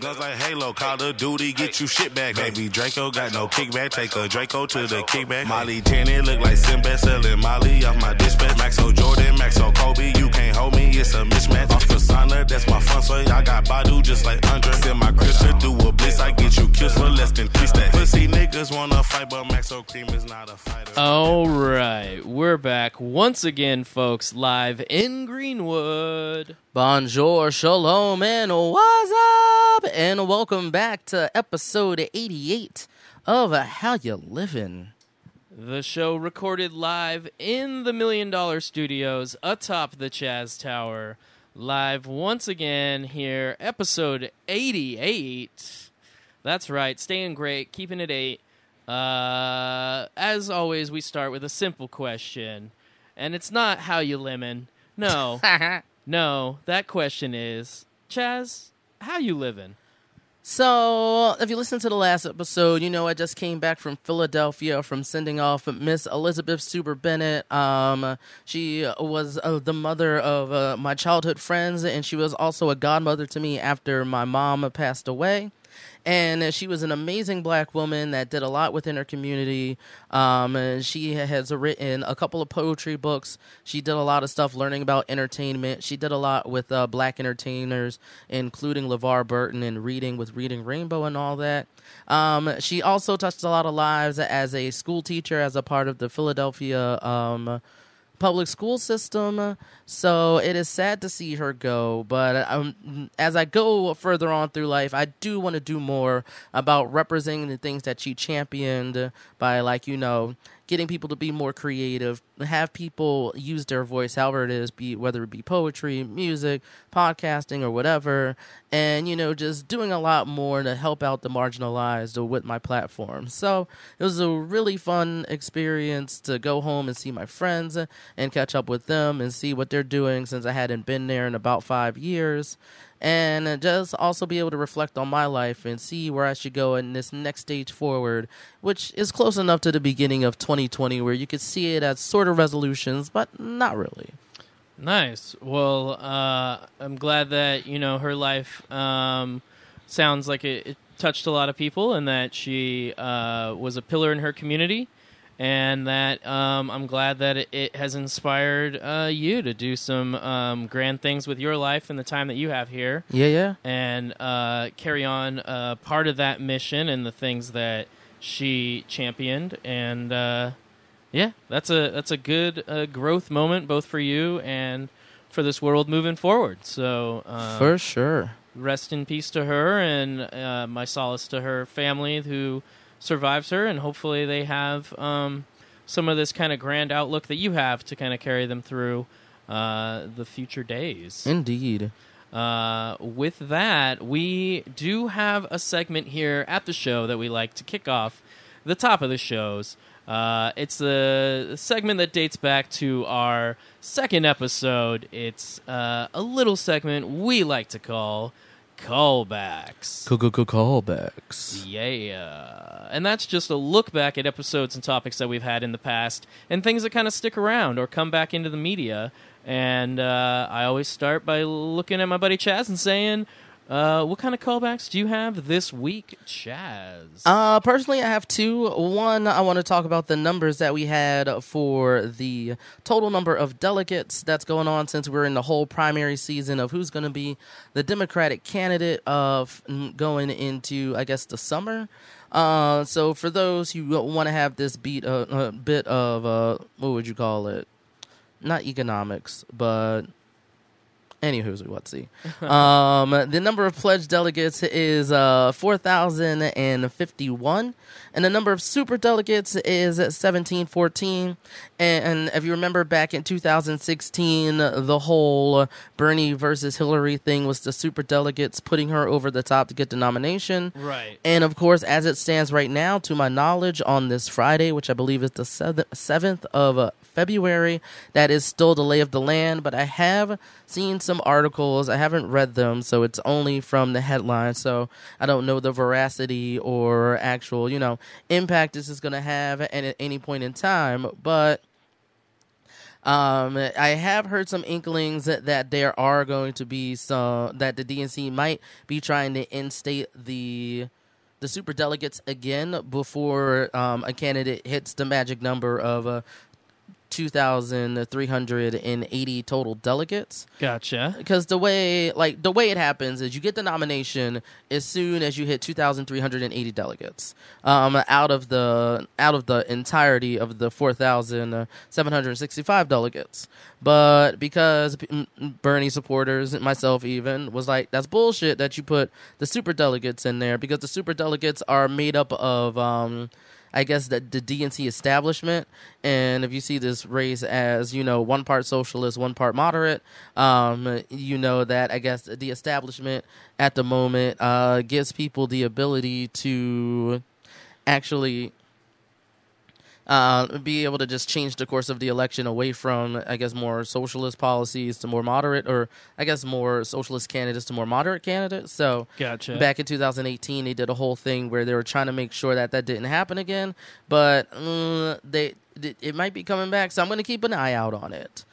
Guns like Halo, Call of Duty, get you shit back. Baby Draco got no kickback, take a Draco to the kickback. Molly 10, it look like Sinbad selling Molly off my dispatch. Maxo Jordan, Maxo Kobe, you can't hold me, it's a mismatch. Off Kasana, that's my fun, so I got Badu just like Andre. Send my Christian, do a blitz, I get you killed for less than three stacks. Pussy niggas wanna fight, but Maxo Kream is not a fighter. All right, we're back once again, folks, live in Greenwood. Bonjour, shalom, and what's up? And welcome back to episode 88 of How You Living. The show recorded live in the Million Dollar Studios atop the Chaz Tower. Live once again here, episode 88. That's right, staying great, keeping it 8. Uh, as always, we start with a simple question. And it's not how you lemon. No. no, that question is, Chaz, how you living? So, if you listen to the last episode, you know I just came back from Philadelphia from sending off Miss Elizabeth Suber Bennett. Um, she was uh, the mother of uh, my childhood friends, and she was also a godmother to me after my mom passed away and she was an amazing black woman that did a lot within her community. Um, and she has written a couple of poetry books. She did a lot of stuff learning about entertainment. She did a lot with uh, black entertainers, including LeVar Burton and reading with Reading Rainbow and all that. Um, she also touched a lot of lives as a school teacher, as a part of the Philadelphia. Um, public school system. So it is sad to see her go. But um, as I go further on through life, I do want to do more about representing the things that she championed by, like, you know, getting people to be more creative, have people use their voice, however it is, be whether it be poetry, music, podcasting, or whatever, and you know, just doing a lot more to help out the marginalized with my platform. So it was a really fun experience to go home and see my friends and catch up with them and see what they're doing since I hadn't been there in about five years and just also be able to reflect on my life and see where I should go in this next stage forward, which is close enough to the beginning of 2020 where you could see it as sort of resolutions, but not really. Nice. Well, uh, I'm glad that you know her life um, sounds like it, it, touched a lot of people, and that she uh, was a pillar in her community and that um, I'm glad that it, it has inspired uh, you to do some um, grand things with your life and the time that you have here. Yeah, yeah. And uh, carry on uh, part of that mission and the things that she championed. And uh, yeah, that's a that's a good uh, growth moment both for you and for this world moving forward. So um, for sure, rest in peace to her and uh, my solace to her family who survives her, and hopefully they have um, some of this kind of grand outlook that you have to kind of carry them through uh, the future days. Indeed. Uh, with that, we do have a segment here at the show that we like to kick off the top of the shows. Uh, it's a segment that dates back to our second episode. It's uh, a little segment we like to call callbacks. Callbacks. Yeah. And that's just a look back at episodes and topics that we've had in the past and things that kind of stick around or come back into the media. And uh, I always start by looking at my buddy Chaz and saying, uh, what kind of callbacks do you have this week, Chaz? Uh, personally, I have two. One, I want to talk about the numbers that we had for the total number of delegates that's going on since we're in the whole primary season of who's going to be the Democratic candidate of going into, I guess, the summer. Uh, so for those who want to have this beat a, uh, a bit of uh, what would you call it? Not economics, but Anywho, let's see. um, the number of pledged delegates is uh, 4,051 and the number of super delegates is 1714. And if you remember back in 2016, the whole Bernie versus Hillary thing was the super delegates putting her over the top to get the nomination. Right. And of course, as it stands right now, to my knowledge, on this Friday, which I believe is the 7th of uh, February, that is still the lay of the land. But I have seen some articles. I haven't read them, so it's only from the headline. So I don't know the veracity or actual, you know, impact this is going to have at any point in time. But Um, I have heard some inklings that, that there are going to be some that the DNC might be trying to instate the the super delegates again before um, a candidate hits the magic number of uh, 2,380 total delegates. Gotcha. Because the way, like the way it happens is, you get the nomination as soon as you hit 2,380 delegates um, out of the out of the entirety of the 4,765 delegates. But because Bernie supporters, myself even, was like, that's bullshit that you put the super delegates in there because the super delegates are made up of. Um, I guess the, the DNC establishment. And if you see this race as you know one part socialist, one part moderate, um, you know that I guess the establishment at the moment uh, gives people the ability to actually uh, be able to just change the course of the election away from, I guess, more socialist policies to more moderate, or I guess more socialist candidates to more moderate candidates. So, gotcha. Back in 2018, they did a whole thing where they were trying to make sure that that didn't happen again, but uh, they it might be coming back. So I'm going to keep an eye out on it.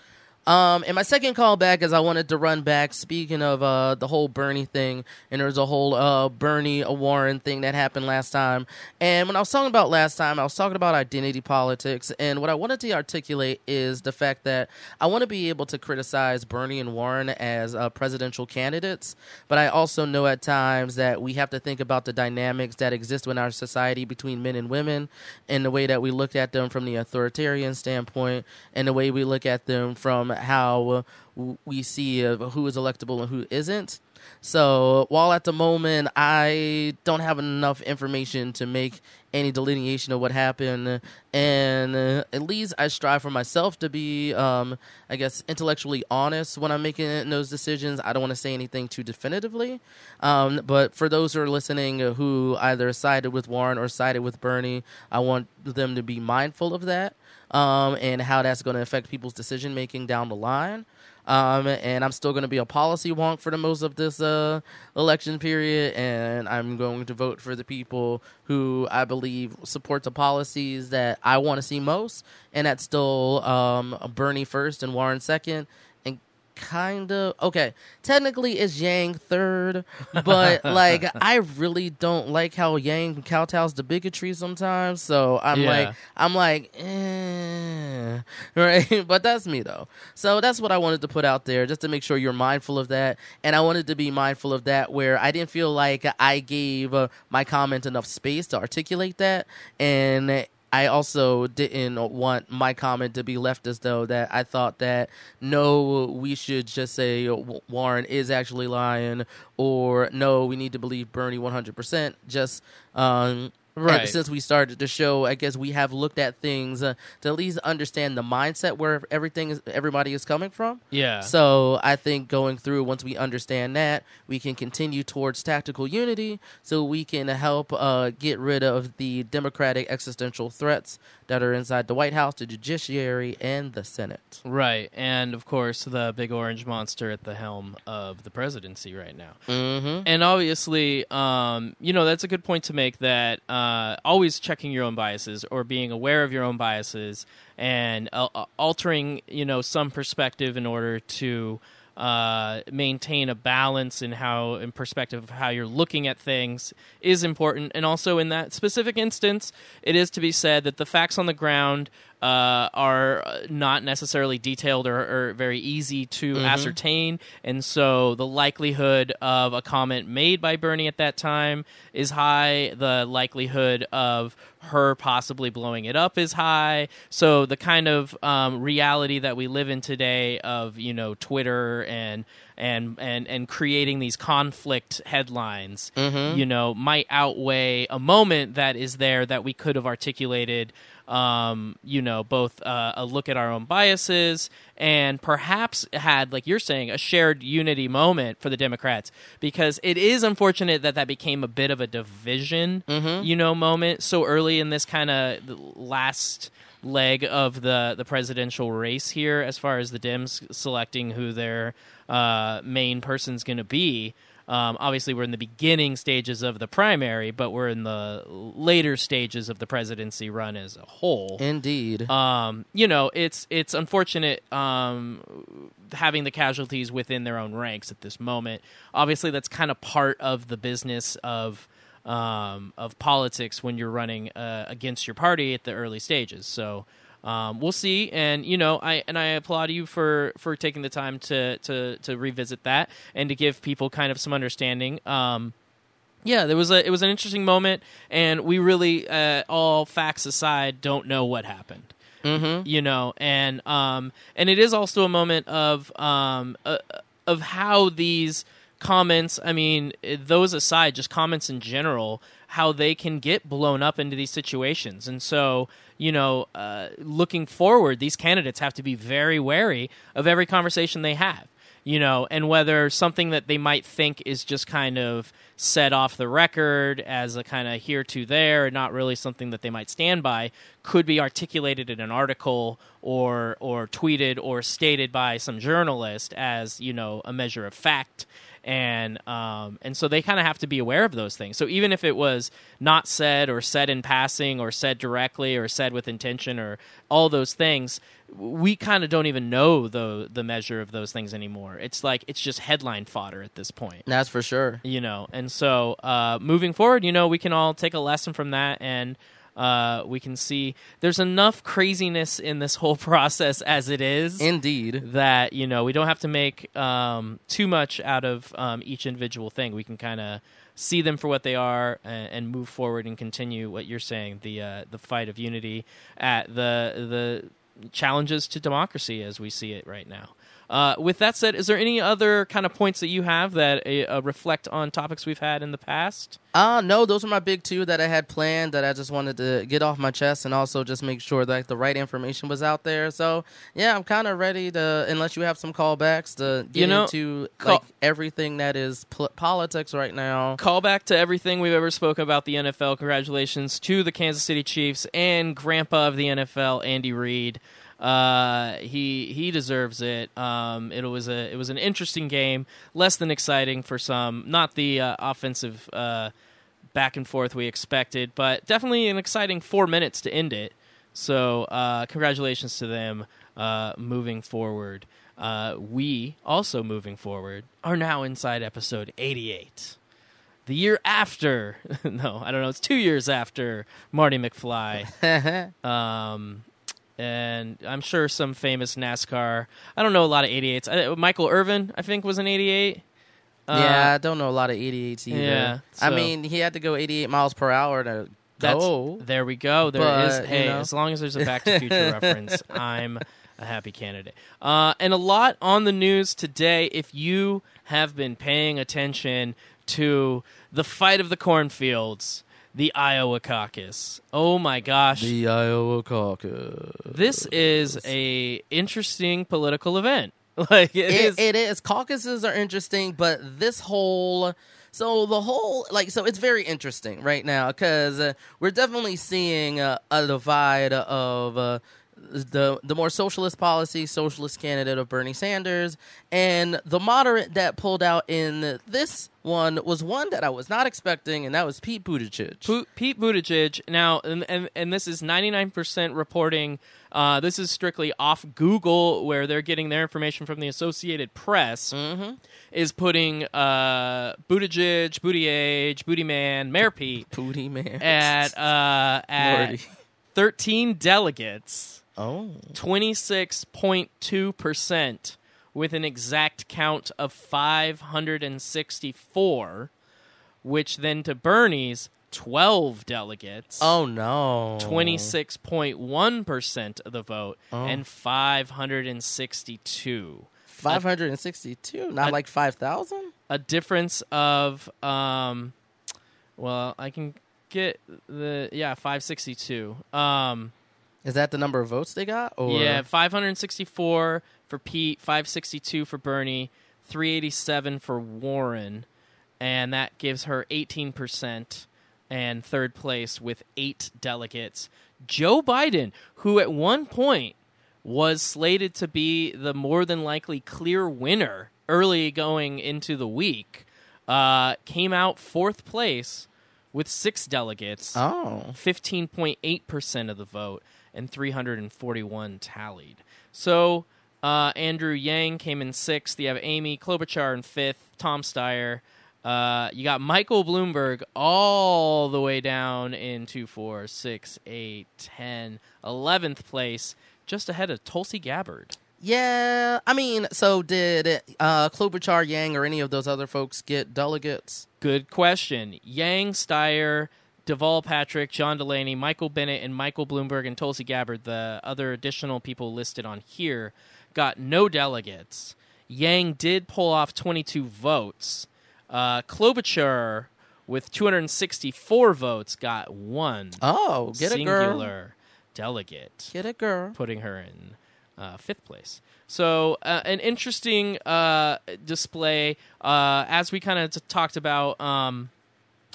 Um, and my second call back is I wanted to run back. Speaking of uh, the whole Bernie thing, and there was a whole uh, Bernie Warren thing that happened last time. And when I was talking about last time, I was talking about identity politics. And what I wanted to articulate is the fact that I want to be able to criticize Bernie and Warren as uh, presidential candidates, but I also know at times that we have to think about the dynamics that exist in our society between men and women, and the way that we look at them from the authoritarian standpoint, and the way we look at them from how we see who is electable and who isn't. So while at the moment I don't have enough information to make any delineation of what happened, and uh, at least I strive for myself to be, um, I guess, intellectually honest when I'm making those decisions. I don't want to say anything too definitively, um, but for those who are listening who either sided with Warren or sided with Bernie, I want them to be mindful of that um, and how that's going to affect people's decision making down the line. Um, and I'm still going to be a policy wonk for the most of this uh, election period, and I'm going to vote for the people who I believe support the policies that I want to see most, and that's still um, Bernie first and Warren second, kind of okay. Technically, it's Yang third, but like I really don't like how Yang kowtows the bigotry sometimes. So I'm Yeah. like, I'm like, eh, right. But that's me though. So that's what I wanted to put out there, just to make sure you're mindful of that. And I wanted to be mindful of that, where I didn't feel like I gave uh, my comment enough space to articulate that, and I also didn't want my comment to be left as though that I thought that no, we should just say Warren is actually lying, or no, we need to believe Bernie 100%. Just um, Right. and since we started the show, I guess we have looked at things uh, to at least understand the mindset where everything is, everybody is coming from. Yeah. So I think going through once we understand that, we can continue towards tactical unity, so we can help uh, get rid of the democratic existential threats that are inside the White House, the judiciary, and the Senate. Right, and of course the big orange monster at the helm of the presidency right now. Mm-hmm. And obviously, um, you know that's a good point to make. That uh, always checking your own biases or being aware of your own biases and uh, uh, altering, you know, some perspective in order to uh, maintain a balance in how, in perspective of how you're looking at things, is important. And also, in that specific instance, it is to be said that the facts on the ground uh, are not necessarily detailed or, or very easy to ascertain. And so the likelihood of a comment made by Bernie at that time is high. The likelihood of her possibly blowing it up is high. So the kind of um, reality that we live in today of, you know, Twitter and and and and creating these conflict headlines, you know, might outweigh a moment that is there that we could have articulated um, you know, both uh, a look at our own biases and perhaps had, like you're saying, a shared unity moment for the Democrats because it is unfortunate that that became a bit of a division, you know, moment so early in this kind of last leg of the the presidential race here as far as the Dems selecting who their uh, main person's going to be. Um, obviously, we're in the beginning stages of the primary, but we're in the later stages of the presidency run as a whole. Indeed. Um, you know, it's it's unfortunate um, having the casualties within their own ranks at this moment. Obviously, that's kind of part of the business of um, of politics when you're running uh, against your party at the early stages. So um, we'll see. And you know, I and I applaud you for for taking the time to to to revisit that and to give people kind of some understanding. Um, yeah, there was a it was an interesting moment, and we really, uh, all facts aside, don't know what happened. mm-hmm. You know, and um, and it is also a moment of um, uh, of how these comments. I mean, those aside, just comments in general, how they can get blown up into these situations, and so you know, uh, looking forward, these candidates have to be very wary of every conversation they have you know, and whether something that they might think is just kind of set off the record as a kind of here to there and not really something that they might stand by could be articulated in an article or or tweeted or stated by some journalist as, you know, a measure of fact and um, and so they kind of have to be aware of those things. So even if it was not said or said in passing or said directly or said with intention or all those things, we kind of don't even know the the measure of those things anymore. It's like it's just headline fodder at this point That's for sure. you know and so uh, moving forward you know we can all take a lesson from that and uh, we can see there's enough craziness in this whole process as it is Indeed. that you know we don't have to make um, too much out of um, each individual thing we can kind of see them for what they are and, and move forward and continue what you're saying the uh, the fight of unity at the the challenges to democracy as we see it right now uh, with that said, is there any other kind of points that you have that uh, reflect on topics we've had in the past? Uh no, those are my big two that I had planned that I just wanted to get off my chest and also just make sure that the right information was out there. So yeah, I'm kind of ready to, unless you have some callbacks, to get You know, into call- like everything that is pl- politics right now. Call back to everything we've ever spoken about the NFL. Congratulations to the Kansas City Chiefs and Grandpa of the NFL, Andy Reid. Uh, he he deserves it. Um, it was a it was an interesting game, less than exciting for some. Not the uh, offensive uh, back and forth we expected, but definitely an exciting four minutes to end it. So uh, congratulations to them uh, moving forward. Uh, we also moving forward are now inside episode eighty eight the year after no i don't know it's two years after marty mcfly um, and i'm sure some famous nascar i don't know a lot of 88s I, michael irvin i think was an 88 Uh, yeah, I don't know a lot of 88s either. yeah, I mean, he had to go 88 miles per hour to that's, go. there we go There is. But, you hey know. as long as there's a back to future reference i'm a happy candidate uh, and a lot on the news today if you have been paying attention to the fight of the cornfields the iowa caucus oh my gosh The Iowa caucus. this is a interesting political event. Like it It- is. it is. Caucuses are interesting, but this whole. So the whole like so it's very interesting right now because uh, we're definitely seeing uh, a divide of uh, the the more socialist policy, socialist candidate of Bernie Sanders, and the moderate that pulled out in this one was one that I was not expecting, and that was Pete Buttigieg. Pu- Pete Buttigieg. Now, and, and and this is ninety nine percent reporting. Uh, this is strictly off Google, where they're getting their information from the Associated Press. mm-hmm. Is putting uh, Buttigieg, Buttigieg, Booty Man, Mayor Pete Booty man at uh, at Lordy. thirteen delegates. Oh 26.2% with an exact count of 564, which then to Bernie's 12 delegates. oh no 26.1% of the vote Oh. and 562. 562 not I- like 5000 A difference of um well, I can get the yeah, 562. Um Is that the number of votes they got? Or Yeah, 564 for Pete, 562 for Bernie, 387 for Warren, and that gives her 18% and third place with eight delegates. Joe Biden, who at one point was slated to be the more than likely clear winner early going into the week, uh, came out fourth place with six delegates, Oh. 15.8% of the vote, and 341 tallied. So uh, Andrew Yang came in sixth. You have Amy Klobuchar in fifth, Tom Steyer. Uh, you got Michael Bloomberg all the way down into 4, 6, 8, 10, 11th place, just ahead of Tulsi Gabbard. Yeah, I mean, so did uh, Klobuchar Yang or any of those other folks get delegates? Good question. Yang, Steyer, Deval Patrick, John Delaney, Michael Bennet, and Michael Bloomberg and Tulsi Gabbard, the other additional people listed on here, got no delegates. Yang did pull off 22 votes. Uh, Klobuchar, with 264 votes, got one Oh, get a girl. singular delegate Get a girl. putting her in uh, fifth place. So uh, an interesting uh, display, uh, as we kind of t- talked about. Um,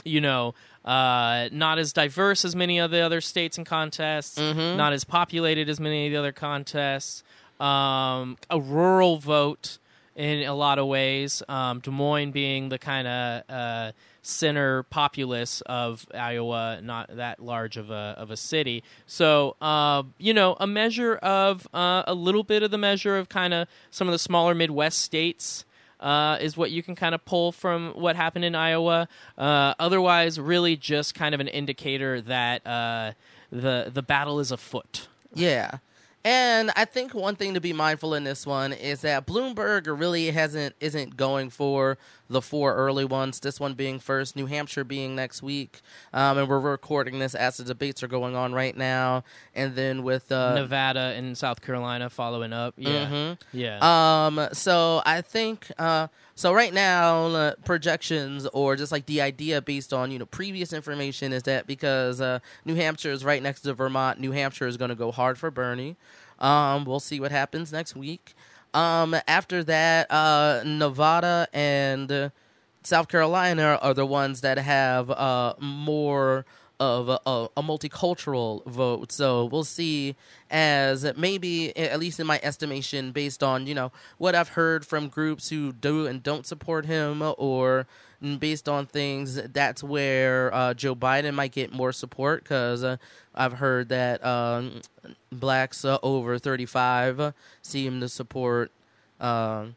you know, uh, not as diverse as many of the other states and contests, not as populated as many of the other contests. Um, a rural vote in a lot of ways. Um, Des Moines being the kind of uh, center populace of Iowa, not that large of a of a city. So uh, you know, a measure of uh, a little bit of the measure of kind of some of the smaller Midwest states. Uh, is what you can kind of pull from what happened in Iowa. Uh, otherwise, really just kind of an indicator that uh, the the battle is afoot. Yeah. And I think one thing to be mindful in this one is that Bloomberg really hasn't isn't going for the four early ones. This one being first, New Hampshire being next week, um, and we're recording this as the debates are going on right now. And then with uh, Nevada and South Carolina following up. Yeah, Mhm. yeah. Um, so I think uh, so. Right now, uh, projections or just like the idea based on you know previous information is that because uh, New Hampshire is right next to Vermont, New Hampshire is going to go hard for Bernie. Um, we'll see what happens next week. Um, after that, uh, Nevada and South Carolina are the ones that have uh, more of a, a, a multicultural vote. So we'll see as maybe, at least in my estimation, based on, you know, what I've heard from groups who do and don't support him or based on things, that's where uh, Joe Biden might get more support because uh, I've heard that um, blacks uh, over 35 seem to support um,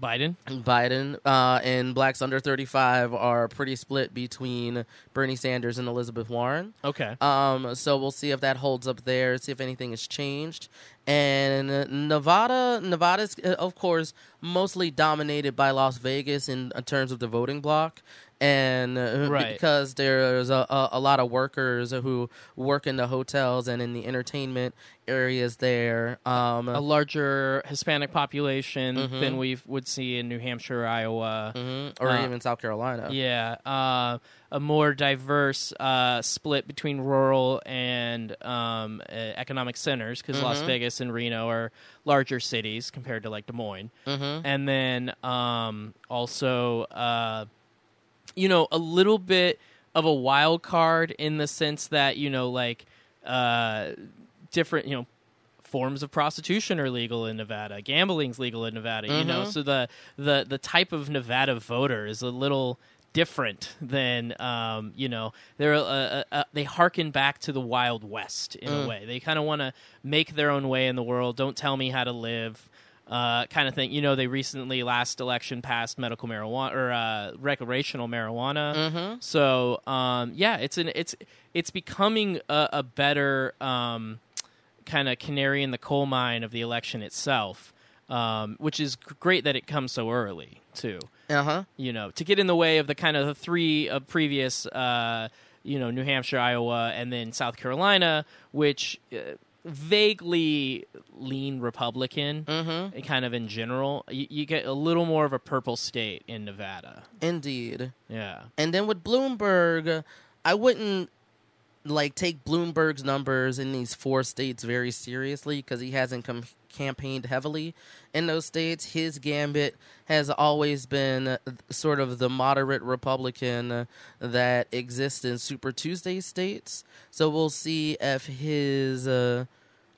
Biden. Biden uh, and blacks under 35 are pretty split between Bernie Sanders and Elizabeth Warren. Okay. Um, so we'll see if that holds up there, see if anything has changed. And Nevada, Nevada's uh, of course mostly dominated by Las Vegas in, in terms of the voting block. And uh, Right. because there's a, a, a lot of workers who work in the hotels and in the entertainment areas there. Um, a larger Hispanic population Mhm. than we would see in New Hampshire, Iowa. mhm, or uh, even South Carolina. Yeah, uh, a more diverse uh, split between rural and um, uh, economic centers because Las Mhm. Vegas and Reno are larger cities compared to like Des Moines, hmm and then um, also uh, you know a little bit of a wild card in the sense that you know like uh, different you know forms of prostitution are legal in Nevada. Gambling's legal in Nevada. You know, Mhm. so the the the type of Nevada voter is a little different than um, you know they're uh, uh, uh, they harken back to the Wild West in Mm. a way. They kind of want to make their own way in the world. Don't tell me how to live. Uh, kind of thing. You know, they recently last election passed medical marijuana or uh, recreational marijuana. hmm So um, yeah, it's an it's it's becoming a, a better um, kind of canary in the coal mine of the election itself, um, which is great that it comes so early too. Uh huh. You know, to get in the way of the kind of the three of previous, uh, you know, New Hampshire, Iowa, and then South Carolina, which. Uh, vaguely lean Republican, Mm-hmm. kind of in general. You, you get a little more of a purple state in Nevada. Indeed. Yeah. And then with Bloomberg, I wouldn't like take Bloomberg's numbers in these four states very seriously because he hasn't com- campaigned heavily in those states. His gambit has always been uh, sort of the moderate Republican uh, that exists in Super Tuesday states. So we'll see if his uh,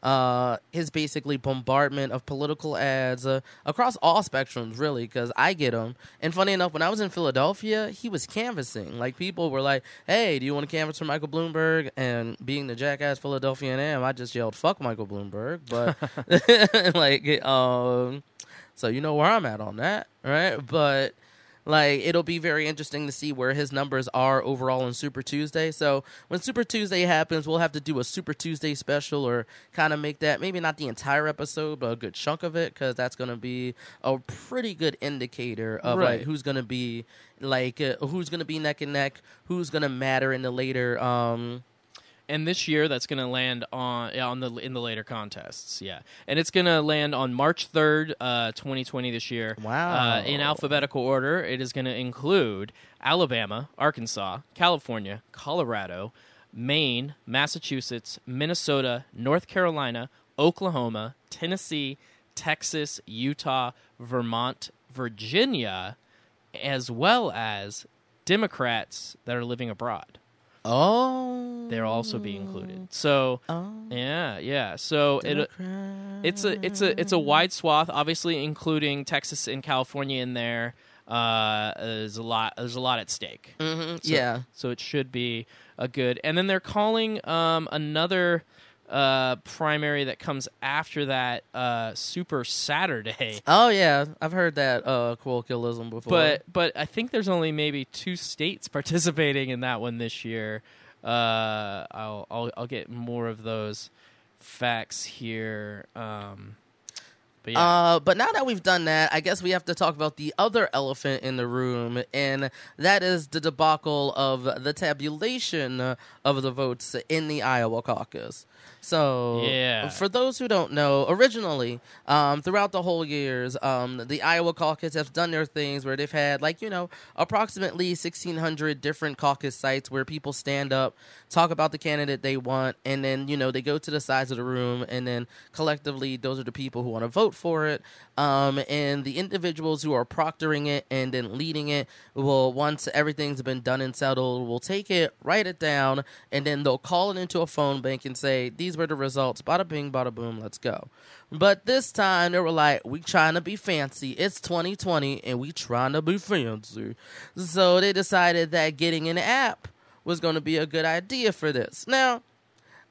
uh, his basically bombardment of political ads uh, across all spectrums, really, because I get them. And funny enough, when I was in Philadelphia, he was canvassing. Like people were like, "Hey, do you want to canvass for Michael Bloomberg?" And being the jackass Philadelphian I am, I just yelled, "Fuck Michael Bloomberg!" But like, um, so you know where I'm at on that, right? But like it'll be very interesting to see where his numbers are overall on Super Tuesday. So when Super Tuesday happens, we'll have to do a Super Tuesday special or kind of make that maybe not the entire episode, but a good chunk of it because that's going to be a pretty good indicator of Right. like who's going to be like uh, who's going to be neck and neck, who's going to matter in the later um and this year that's going to land on on the in the later contests. Yeah, and it's going to land on March third, uh, twenty twenty this year. Wow. Uh, in alphabetical order, it is going to include Alabama, Arkansas, California, Colorado, Maine, Massachusetts, Minnesota, North Carolina, Oklahoma, Tennessee, Texas, Utah, Vermont, Virginia, as well as Democrats that are living abroad. Oh They'll also be included. So oh yeah, yeah. So it it's a it's a it's a wide swath, obviously including Texas and California in there. Uh, there's a lot there's a lot at stake. Mhm, So- yeah. So it should be a good. And then they're calling um, another uh, primary that comes after that uh, Super Saturday. Oh yeah, I've heard that uh, colloquialism before. But but I think there's only maybe two states participating in that one this year. Uh, I'll I'll I'll get more of those facts here. Um, but yeah, Uh, but now that we've done that, I guess we have to talk about the other elephant in the room, and that is the debacle of the tabulation of the votes in the Iowa caucus. So, Yeah. for those who don't know, originally, um, throughout the whole years, um, the Iowa caucus have done their things where they've had, like, you know, approximately 1,600 different caucus sites where people stand up, talk about the candidate they want, and then, you know, they go to the sides of the room, and then collectively, those are the people who want to vote for it. Um, and the individuals who are proctoring it and then leading it will, once everything's been done and settled, will take it, write it down, and then they'll call it into a phone bank and say, These were the results. Bada bing, bada boom, let's go. But this time they were like, We trying to be fancy. It's 2020 and we trying to be fancy. So they decided that getting an app was going to be a good idea for this. Now,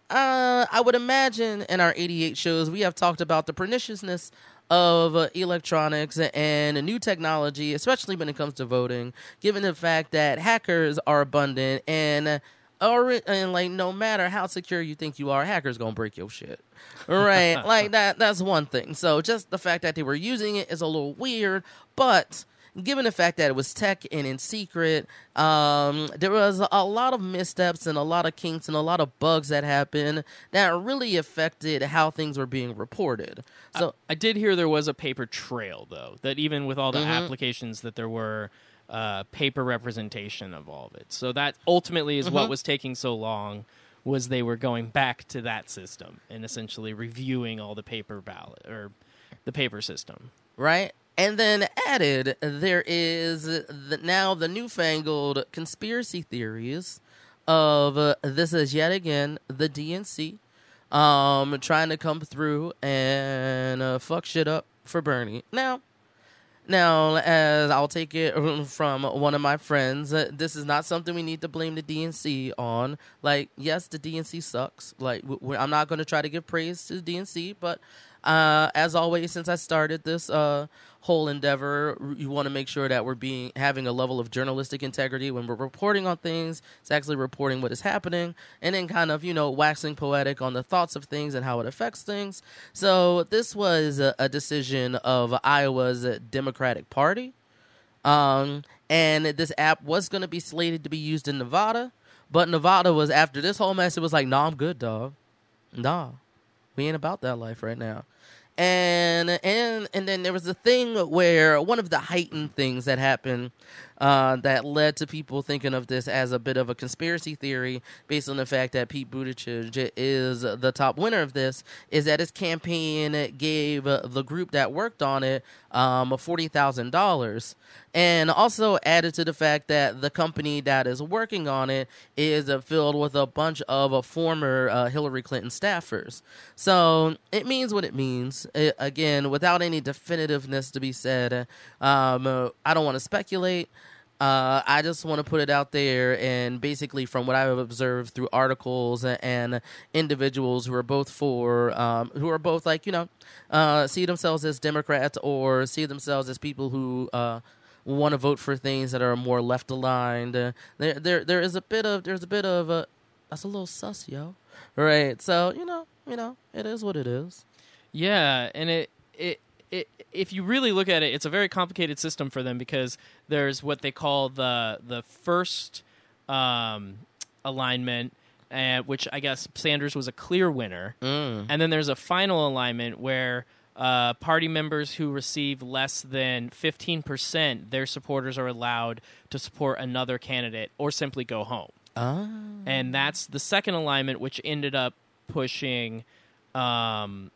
uh, I would imagine in our 88 shows, we have talked about the perniciousness of uh, electronics and new technology, especially when it comes to voting, given the fact that hackers are abundant and. Uh, or, and like no matter how secure you think you are, hackers gonna break your shit, right? like that. That's one thing. So just the fact that they were using it is a little weird, but given the fact that it was tech and in secret, um, there was a lot of missteps and a lot of kinks and a lot of bugs that happened that really affected how things were being reported. So I did hear there was a paper trail though. That even with all the Mm-hmm. applications, that there were uh, paper representation of all of it. So that ultimately is Mm-hmm. what was taking so long. Was they were going back to that system and essentially reviewing all the paper ballot or the paper system. right? And then added, there is the, now the newfangled conspiracy theories of uh, this is yet again the DNC um, trying to come through and uh, fuck shit up for Bernie. Now, now, as I'll take it from one of my friends, uh, this is not something we need to blame the DNC on. Like, yes, the DNC sucks. Like, I'm not going to try to give praise to the DNC, but uh, as always, since I started this uh, whole endeavor, you want to make sure that we're being having a level of journalistic integrity when we're reporting on things. It's actually reporting what is happening, and then kind of you know waxing poetic on the thoughts of things and how it affects things. So this was a, a decision of Iowa's Democratic Party, um, and this app was going to be slated to be used in Nevada, but Nevada was after this whole mess. It was like, nah, I'm good, dog. Nah, we ain't about that life right now. and and and then there was a thing where one of the heightened things that happened uh, that led to people thinking of this as a bit of a conspiracy theory based on the fact that Pete Buttigieg is the top winner of this is that his campaign gave the group that worked on it um, forty thousand dollars, and also added to the fact that the company that is working on it is filled with a bunch of former uh, Hillary Clinton staffers. So it means what it means. It, again, without any definitiveness to be said, um, I don't want to speculate. Uh, I just want to put it out there, and basically, from what I've observed through articles and individuals who are both for, um, who are both like you know, uh, see themselves as Democrats or see themselves as people who uh, want to vote for things that are more left aligned. Uh, there, there, there is a bit of, there's a bit of, uh, that's a little sus, yo. Right. So you know, you know, it is what it is. Yeah, and it it it, if you really look at it, it's a very complicated system for them because there's what they call the the first um, alignment, and which I guess Sanders was a clear winner, Mm. and then there's a final alignment where. Uh, party members who receive less than 15%, their supporters are allowed to support another candidate or simply go home Ah. and that's the second alignment, which ended up pushing um,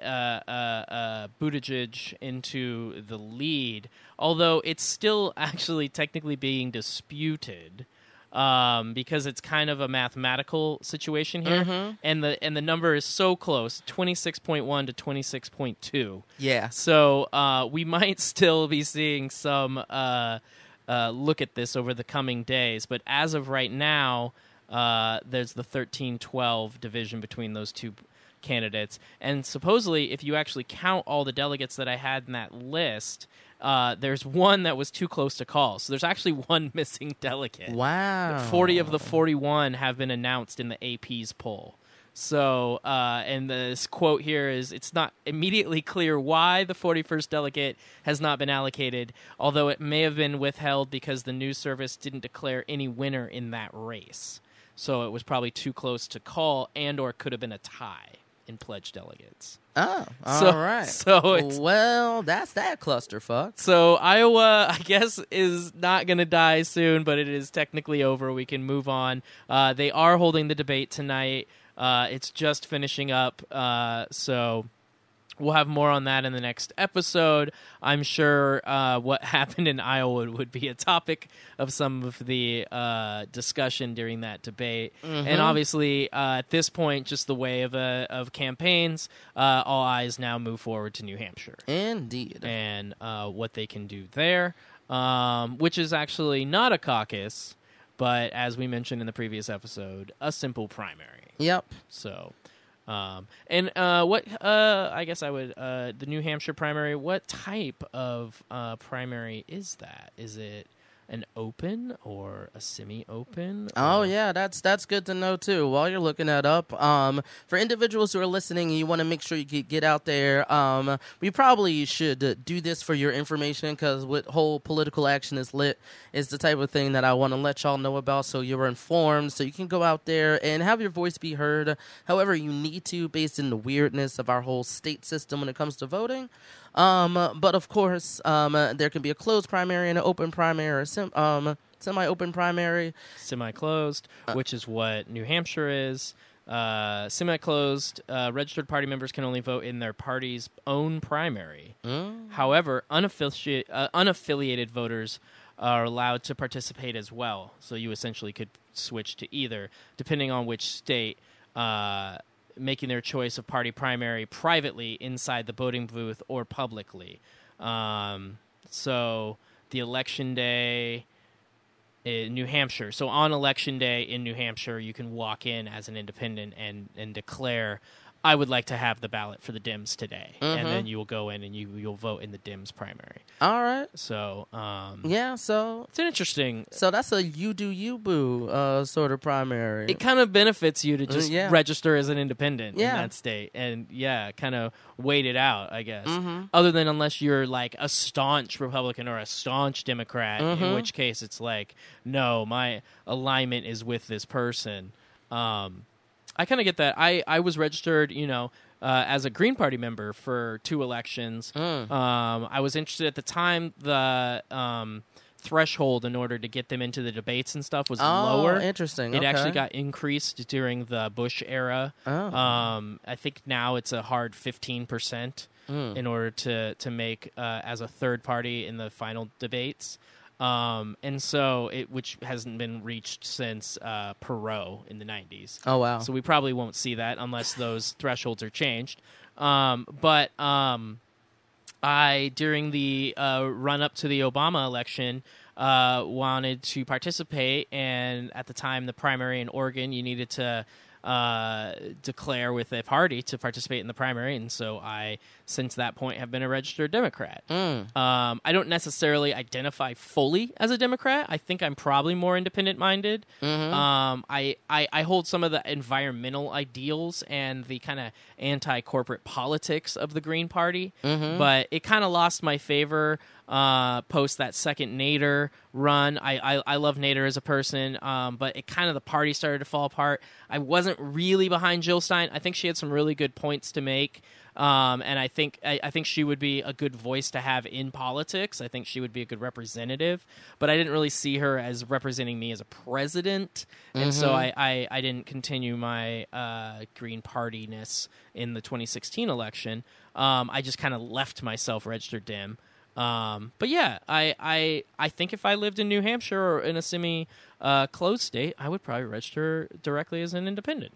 uh, uh, uh, Buttigieg into the lead. Although it's still actually technically being disputed um, because it's kind of a mathematical situation here, and the and the number is so close twenty six point one to twenty six point two. Yeah. So uh, we might still be seeing some uh, uh, look at this over the coming days. But as of right now, uh, there's the 13 12 division between those two candidates. And supposedly, if you actually count all the delegates that I had in that list, uh, there's one that was too close to call. So there's actually one missing delegate. Wow. 40 of the 41 have been announced in the AP's poll. So, uh, and this quote here is it's not immediately clear why the 41st delegate has not been allocated, although it may have been withheld because the news service didn't declare any winner in that race. So it was probably too close to call and or could have been a tie in pledged delegates. Oh, all So- right. so it's- well, that's that clusterfuck. So Iowa, I guess, is not going to die soon, but it is technically over. We can move on. Uh, they are holding the debate tonight. Uh, it's just finishing up, uh, so we'll have more on that in the next episode. I'm sure uh, what happened in Iowa would be a topic of some of the uh, discussion during that debate, and obviously uh, at this point, just the way of uh, of campaigns, uh, all eyes now move forward to New Hampshire Indeed. and uh, what they can do there, um, which is actually not a caucus, but as we mentioned in the previous episode, a simple primary. Yep. So, um, and uh, what uh, I guess I would uh, the New Hampshire primary. What type of uh, primary is that? Is it an open or a semi-open? Oh yeah, that's that's good to know too. While you're looking that up, um, for individuals who are listening, you want to make sure you get, get out there. Um, we probably should do this for your information because what whole political action is lit is the type of thing that I want to let y'all know about, so you're informed, so you can go out there and have your voice be heard, however you need to, based in the weirdness of our whole state system when it comes to voting. Um, but of course, um, uh, there can be a closed primary and an open primary, or a sim- um, semi-open primary. semi-closed, which is what New Hampshire is. Uh, semi-closed, uh, registered party members can only vote in their party's own primary. However, unaffici- uh, unaffiliated voters are allowed to participate as well. So you essentially could switch to either, depending on which state. Making their choice of party primary privately inside the voting booth or publicly. Um, so the election day in New Hampshire. So on election day in New Hampshire, you can walk in as an independent and and declare, "I would like to have the ballot for the Dems today," and then you will go in and you you'll vote in the Dems primary. All right. So um, Yeah, so it's an interesting. so that's a you do you boo uh sort of primary. It kind of benefits you to just yeah. register as an independent Yeah. in that state, and yeah, kind of wait it out, I guess. Mm-hmm. Other than unless you're like a staunch Republican or a staunch Democrat, in Mhm. which case it's like, no, my alignment is with this person. Um, I kind of get that. I I was registered, you know, uh, as a Green Party member for two elections. Mm. Um, I was interested at the time. The um, threshold in order to get them into the debates and stuff was Oh, lower. interesting. It okay. actually got increased during the Bush era. Oh. Um, I think now it's a hard fifteen percent Mm. in order to to make uh, as a third party in the final debates. Um, and so it which hasn't been reached since uh, Perot in the nineties. Oh wow. So we probably won't see that unless those thresholds are changed. Um, but um, I during the uh, run up to the Obama election uh, wanted to participate, and at the time, the primary in Oregon, you needed to uh, declare with a party to participate in the primary, and so I, since that point, have been a registered Democrat. Mm. Um, I don't necessarily identify fully as a Democrat. I think I'm probably more independent minded. Mm-hmm. Um, I, I, I hold some of the environmental ideals and the kind of anti corporate politics of the Green Party, Mm-hmm. but it kind of lost my favor uh, post that second Nader run. I, I, I love Nader as a person, um, but it kind of the party started to fall apart. I wasn't really behind Jill Stein. I think she had some really good points to make. Um, and I think I, I think she would be a good voice to have in politics. I think she would be a good representative, but I didn't really see her as representing me as a president, and so I, I, I didn't continue my uh, Green Party ness in the 2016 election. Um, I just kind of left myself registered Dem. Um, but yeah, I, I I think if I lived in New Hampshire or in a semi uh, closed state, I would probably register directly as an independent.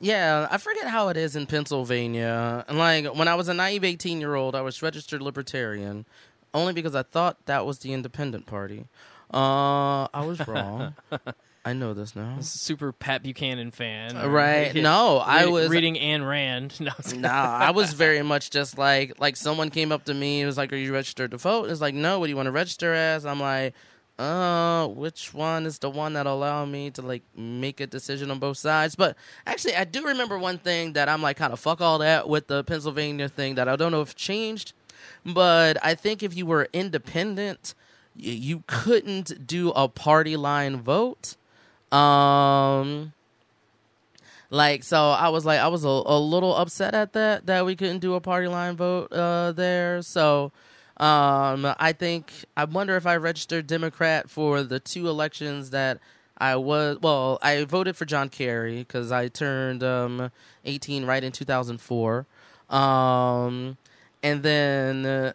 Yeah, I forget how it is in Pennsylvania. And like when I was a naive 18 year old, I was registered libertarian only because I thought that was the independent party. Uh, I was wrong. I know this now. Super Pat Buchanan fan, or- Right. No, I was reading Ayn Rand. No, Nah, I was very much just like like someone came up to me. It was like, "Are you registered to vote?" It's like, "No." What do you want to register as? I'm like, "Uh, which one is the one that allow me to like make a decision on both sides?" But actually, I do remember one thing that I'm like, kind of fuck all that with the Pennsylvania thing that I don't know if changed, but I think if you were independent, y- you couldn't do a party line vote. Um like so i was like i was a, a little upset at that that we couldn't do a party line vote uh there. So um i think i wonder if i registered democrat for the two elections that i was well i voted for john kerry because i turned um 18 right in 2004 um and then uh,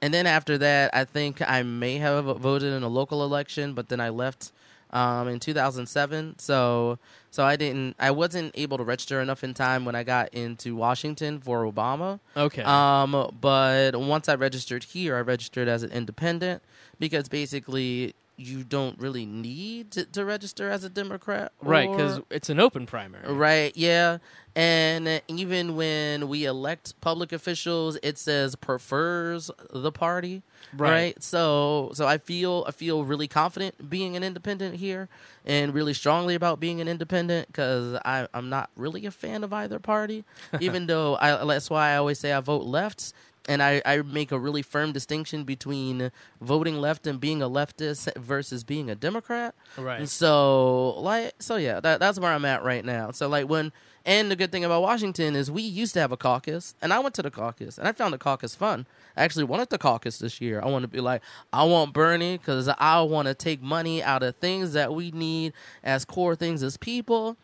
and then after that, I think I may have voted in a local election, but then I left um, in 2007. So, so I didn't, I wasn't able to register enough in time when I got into Washington for Obama. okay. Um, but once I registered here, I registered as an independent because basically you don't really need to, to register as a Democrat, right, because it's an open primary. Right, yeah. And even when we elect public officials, it says prefers the party. Right. Right. So so I feel I feel really confident being an independent here and really strongly about being an independent I I'm not really a fan of either party even though I that's why I always say I vote left and I, I make a really firm distinction between voting left and being a leftist versus being a Democrat. Right. And so like so yeah, that that's where I'm at right now. So like when and the good thing about Washington is we used to have a caucus and I went to the caucus and I found the caucus fun. I actually wanted the caucus this year. I want to be like I want Bernie cuz I want to take money out of things that we need as core things as people.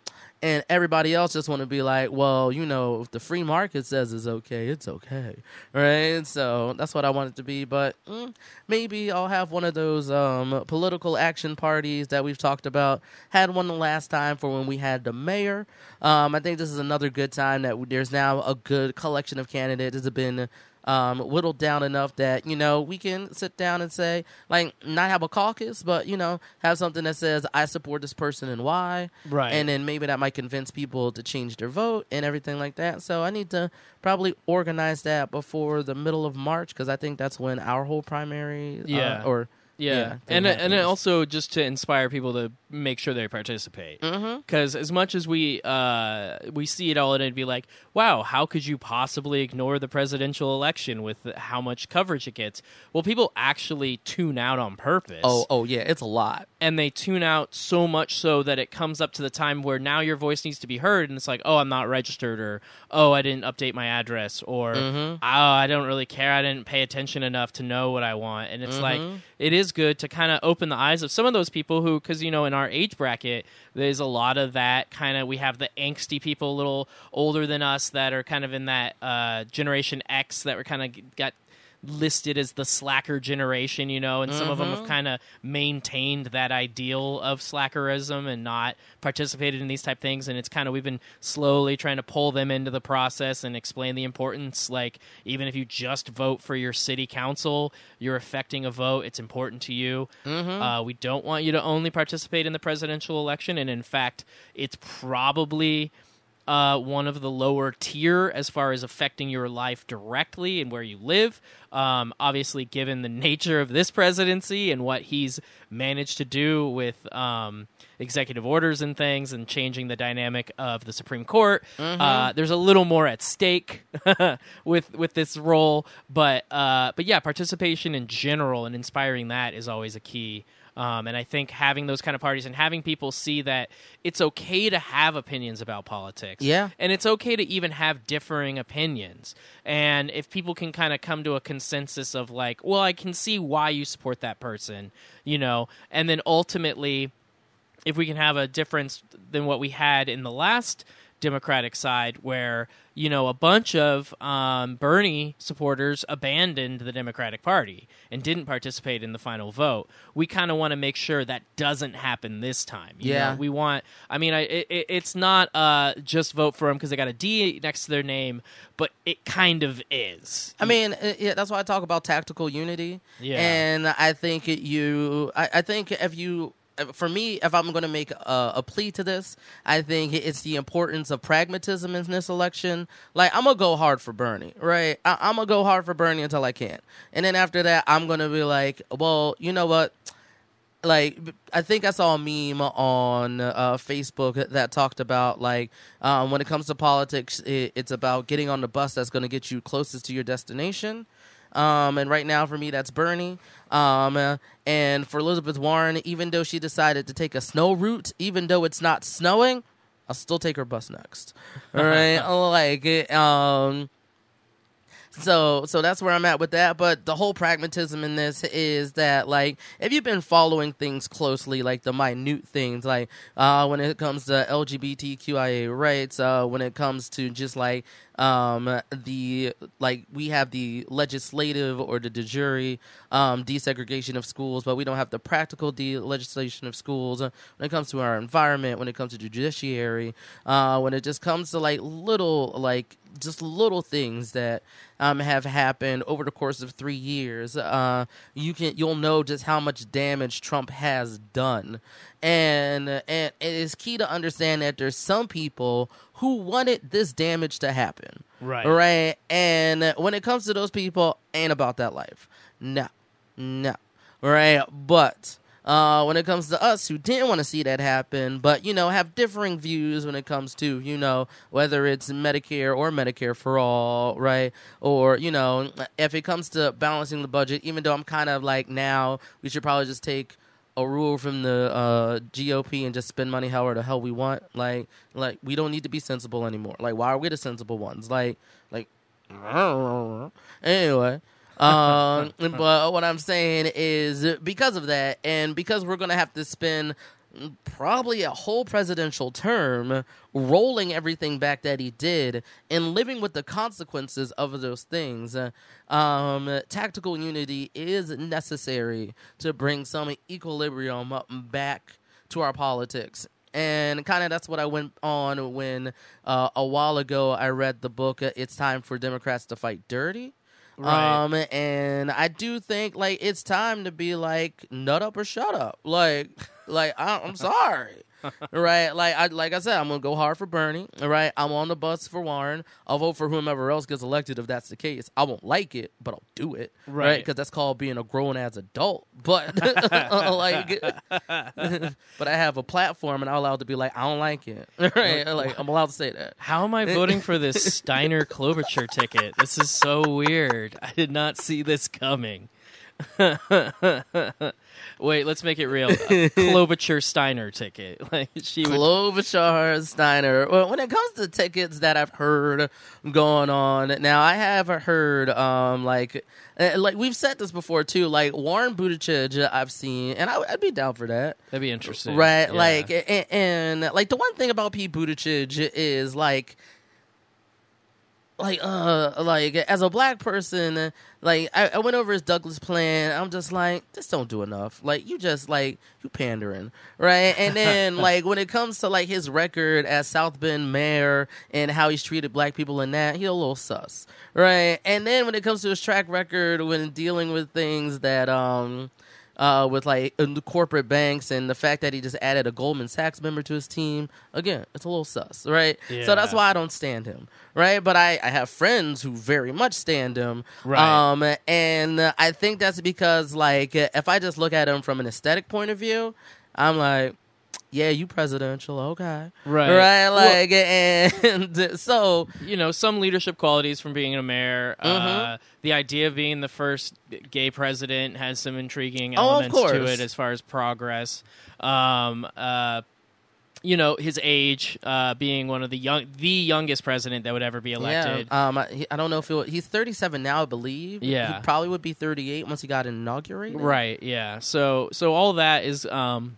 And everybody else just want to be like, well, you know, if the free market says it's okay, it's okay, right? So that's what I want it to be. But mm, maybe I'll have one of those um, political action parties that we've talked about. Had one the last time for when we had the mayor. Um, I think this is another good time that there's now a good collection of candidates. It's been um, whittled down enough that you know we can sit down and say like not have a caucus, but you know have something that says I support this person and why, Right. And then maybe that might convince people to change their vote and everything like that. So I need to probably organize that before the middle of March because I think that's when our whole primary, uh, Yeah. or Yeah, Yeah, and and also just to inspire people to make sure they participate. Mm-hmm. Because as much as we uh, we see it all, and it'd be like, wow, how could you possibly ignore the presidential election with how much coverage it gets? Well, people actually tune out on purpose. Oh, oh yeah, it's a lot. and they tune out so much so that it comes up to the time where now your voice needs to be heard and it's like oh i'm not registered or oh i didn't update my address or Mhm. oh i don't really care i didn't pay attention enough to know what i want and it's like Mhm. it is good to kind of open the eyes of some of those people who because you know in our age bracket there's a lot of that kind of we have the angsty people a little older than us that are kind of in that uh, generation x that were kind of got listed as the slacker generation, you know, and some of them have kind of maintained that ideal of slackerism and not participated in these type things. And it's kind of we've been slowly trying to pull them into the process and explain the importance. Like even if you just vote for your city council, you're affecting a vote. It's important to you. Mm-hmm. Uh, we don't want you to only participate in the presidential election, and in fact, it's probably uh, one of the lower tier as far as affecting your life directly and where you live. Um, obviously, given the nature of this presidency and what he's managed to do with um, executive orders and things and changing the dynamic of the Supreme Court, uh, there's a little more at stake with with this role. But uh, but yeah, participation in general and inspiring that is always a key. Um, and I think having those kind of parties and having people see that it's okay to have opinions about politics. Yeah. And it's okay to even have differing opinions. And if people can kind of come to a consensus of, like, well, I can see why you support that person, you know, and then ultimately, if we can have a difference than what we had in the last Democratic side, where you know a bunch of um, Bernie supporters abandoned the Democratic Party and didn't participate in the final vote. We kind of want to make sure that doesn't happen this time. you Yeah. know? we want. I mean, I, it, it- it's not uh, just vote for them because they got a D next to their name, but it kind of is. I mean, uh, yeah, that's why I talk about tactical unity. Yeah. And I think you, I, I think if you, for me, if I'm going to make a, a plea to this, I think it's the importance of pragmatism in this election. Like, I'm going to go hard for Bernie, right? I, I'm going to go hard for Bernie until I can't. And then after that, I'm going to be like, well, you know what? like I think I saw a meme on uh, Facebook that talked about like um, when it comes to politics, it, it's about getting on the bus that's going to get you closest to your destination. Um, and right now, for me, that's Bernie. Um, uh, and for Elizabeth Warren, even though she decided to take a snow route, even though it's not snowing, I'll still take her bus next. All right, like it, um, so so that's where I'm at with that. But the whole pragmatism in this is that like if you've been following things closely, like the minute things, like uh, when it comes to LGBTQIA rights, uh, when it comes to just like um, the like we have the legislative or the de jure um, desegregation of schools, but we don't have the practical de- legislation of schools. When it comes to our environment, when it comes to judiciary, uh, when it just comes to like little like just little things that um, have happened over the course of three years, uh, you can you'll know just how much damage Trump has done, and and it is key to understand that there's some people who wanted this damage to happen, Right. Right, and when it comes to those people, ain't about that life, no, no, right, but. Uh, when it comes to us who didn't want to see that happen, but you know have differing views when it comes to you know whether it's Medicare or Medicare for all, right? Or you know if it comes to balancing the budget, even though I'm kind of like now we should probably just take a rule from the uh, GOP and just spend money however the hell we want. Like like we don't need to be sensible anymore. Like why are we the sensible ones? Like like anyway. um, but what I'm saying is because of that, and because we're gonna have to spend probably a whole presidential term rolling everything back that he did and living with the consequences of those things. Um, tactical unity is necessary to bring some equilibrium back to our politics. And kind of that's what I went on when uh, a while ago I read the book uh, "It's Time for Democrats to Fight Dirty." Right. Um, and I do think like it's time to be like nut up or shut up. Like, like I, I'm sorry. right? Like I like I said, I'm gonna go hard for Bernie. Right? I'm on the bus for Warren. I'll vote for whomever else gets elected if that's the case. I won't like it, but I'll do it. Right. Because that's called being a grown ass adult. But like, but I have a platform and I'm allowed to be like, I don't like it. Right? Like I'm allowed to say that. How am I voting for this Steyer Klobuchar ticket? This is so weird. I did not see this coming. Wait, let's make it real. A Klobuchar Steyer ticket. Like she would Klobuchar Steyer. Well, when it comes to tickets that I've heard going on, now I have heard um like uh, like we've said this before too. Like Warren Buttigieg, I've seen, and I, would be down for that. that'd be interesting. Right, Yeah. like, and, and like the one thing about Pete Buttigieg is like, like, uh, like as a black person, like I, I went over his Douglass plan. I'm just like, this don't do enough. Like, you just like you pandering, right? And then like when it comes to like his record as South Bend mayor and how he's treated black people in that, he's a little sus, right? And then when it comes to his track record when dealing with things that um uh, with like the corporate banks and the fact that he just added a Goldman Sachs member to his team. Again, it's a little sus, right? So that's why I don't stand him, right? But I, I have friends who very much stand him, Right. Um, and I think that's because like if I just look at him from an aesthetic point of view, I'm like. Yeah, you presidential, okay, Right. right, Well- like, and so you know some leadership qualities from being a mayor. Uh, Mm-hmm. the idea of being the first gay president has some intriguing Oh, elements to it as far as progress. Um, uh, you know his age, uh, being one of the young, the youngest president that would ever be elected. Yeah, um, I, I don't know if he'll, he's 37 now, I believe. Yeah. he probably would be 38 once he got inaugurated. Right. Yeah. So so all that is um,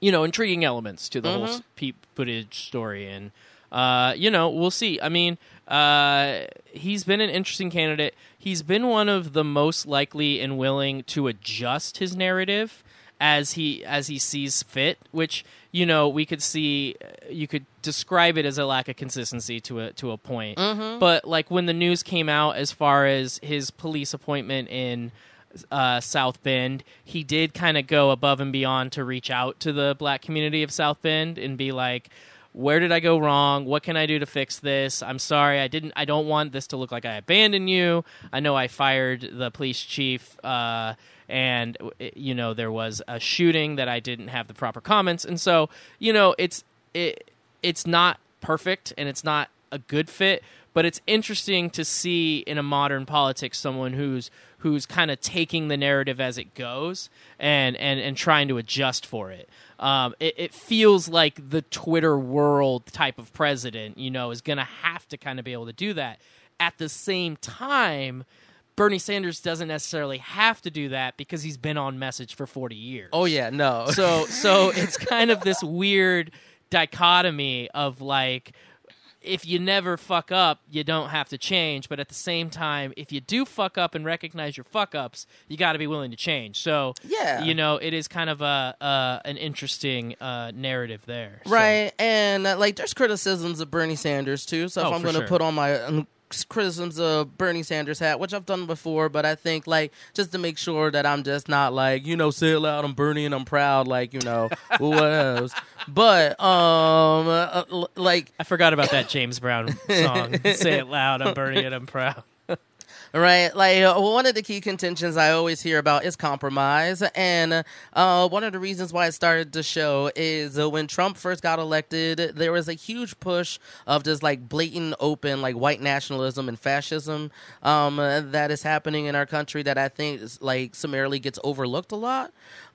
you know, intriguing elements to the whole Mhm. s- Pete Buttigieg story, and uh, you know, we'll see. I mean, uh, he's been an interesting candidate. He's been one of the most likely and willing to adjust his narrative as he as he sees fit, which you know we could see. You could describe it as a lack of consistency to a to a point. But like when the news came out as far as his police appointment in uh, South Bend, he did kind of go above and beyond to reach out to the black community of South Bend and be like, "Where did I go wrong? What can I do to fix this? I'm sorry, I didn't. I don't want this to look like I abandoned you. I know I fired the police chief." Uh, and you know there was a shooting that I didn't have the proper comments, and so you know it's it it's not perfect and it's not a good fit, but it's interesting to see in a modern politics someone who's who's kind of taking the narrative as it goes and and and trying to adjust for it. Um, it, it feels like the Twitter world type of president, you know, is going to have to kind of be able to do that. At the same time, Bernie Sanders doesn't necessarily have to do that because he's been on message for 40 years. Oh yeah, no. So so it's kind of this weird dichotomy of like if you never fuck up, you don't have to change, but at the same time, if you do fuck up and recognize your fuck ups, you got to be willing to change. So, Yeah. you know, it is kind of a uh, an interesting uh, narrative there. So- Right, and uh, like there's criticisms of Bernie Sanders too. So if Oh, I'm going to sure. put on my um, criticisms of Bernie Sanders hat, which I've done before, but I think like just to make sure that I'm just not like you know say it loud, I'm Bernie and I'm proud, like you know what else. But um, uh, like I forgot about that James Brown song. Say it loud, I'm Bernie and I'm proud. Right, like one of the key contentions I always hear about is compromise, and uh, one of the reasons why I started the show is uh, when Trump first got elected, there was a huge push of just like blatant, open, like white nationalism and fascism um, that is happening in our country that I think is, like summarily gets overlooked a lot.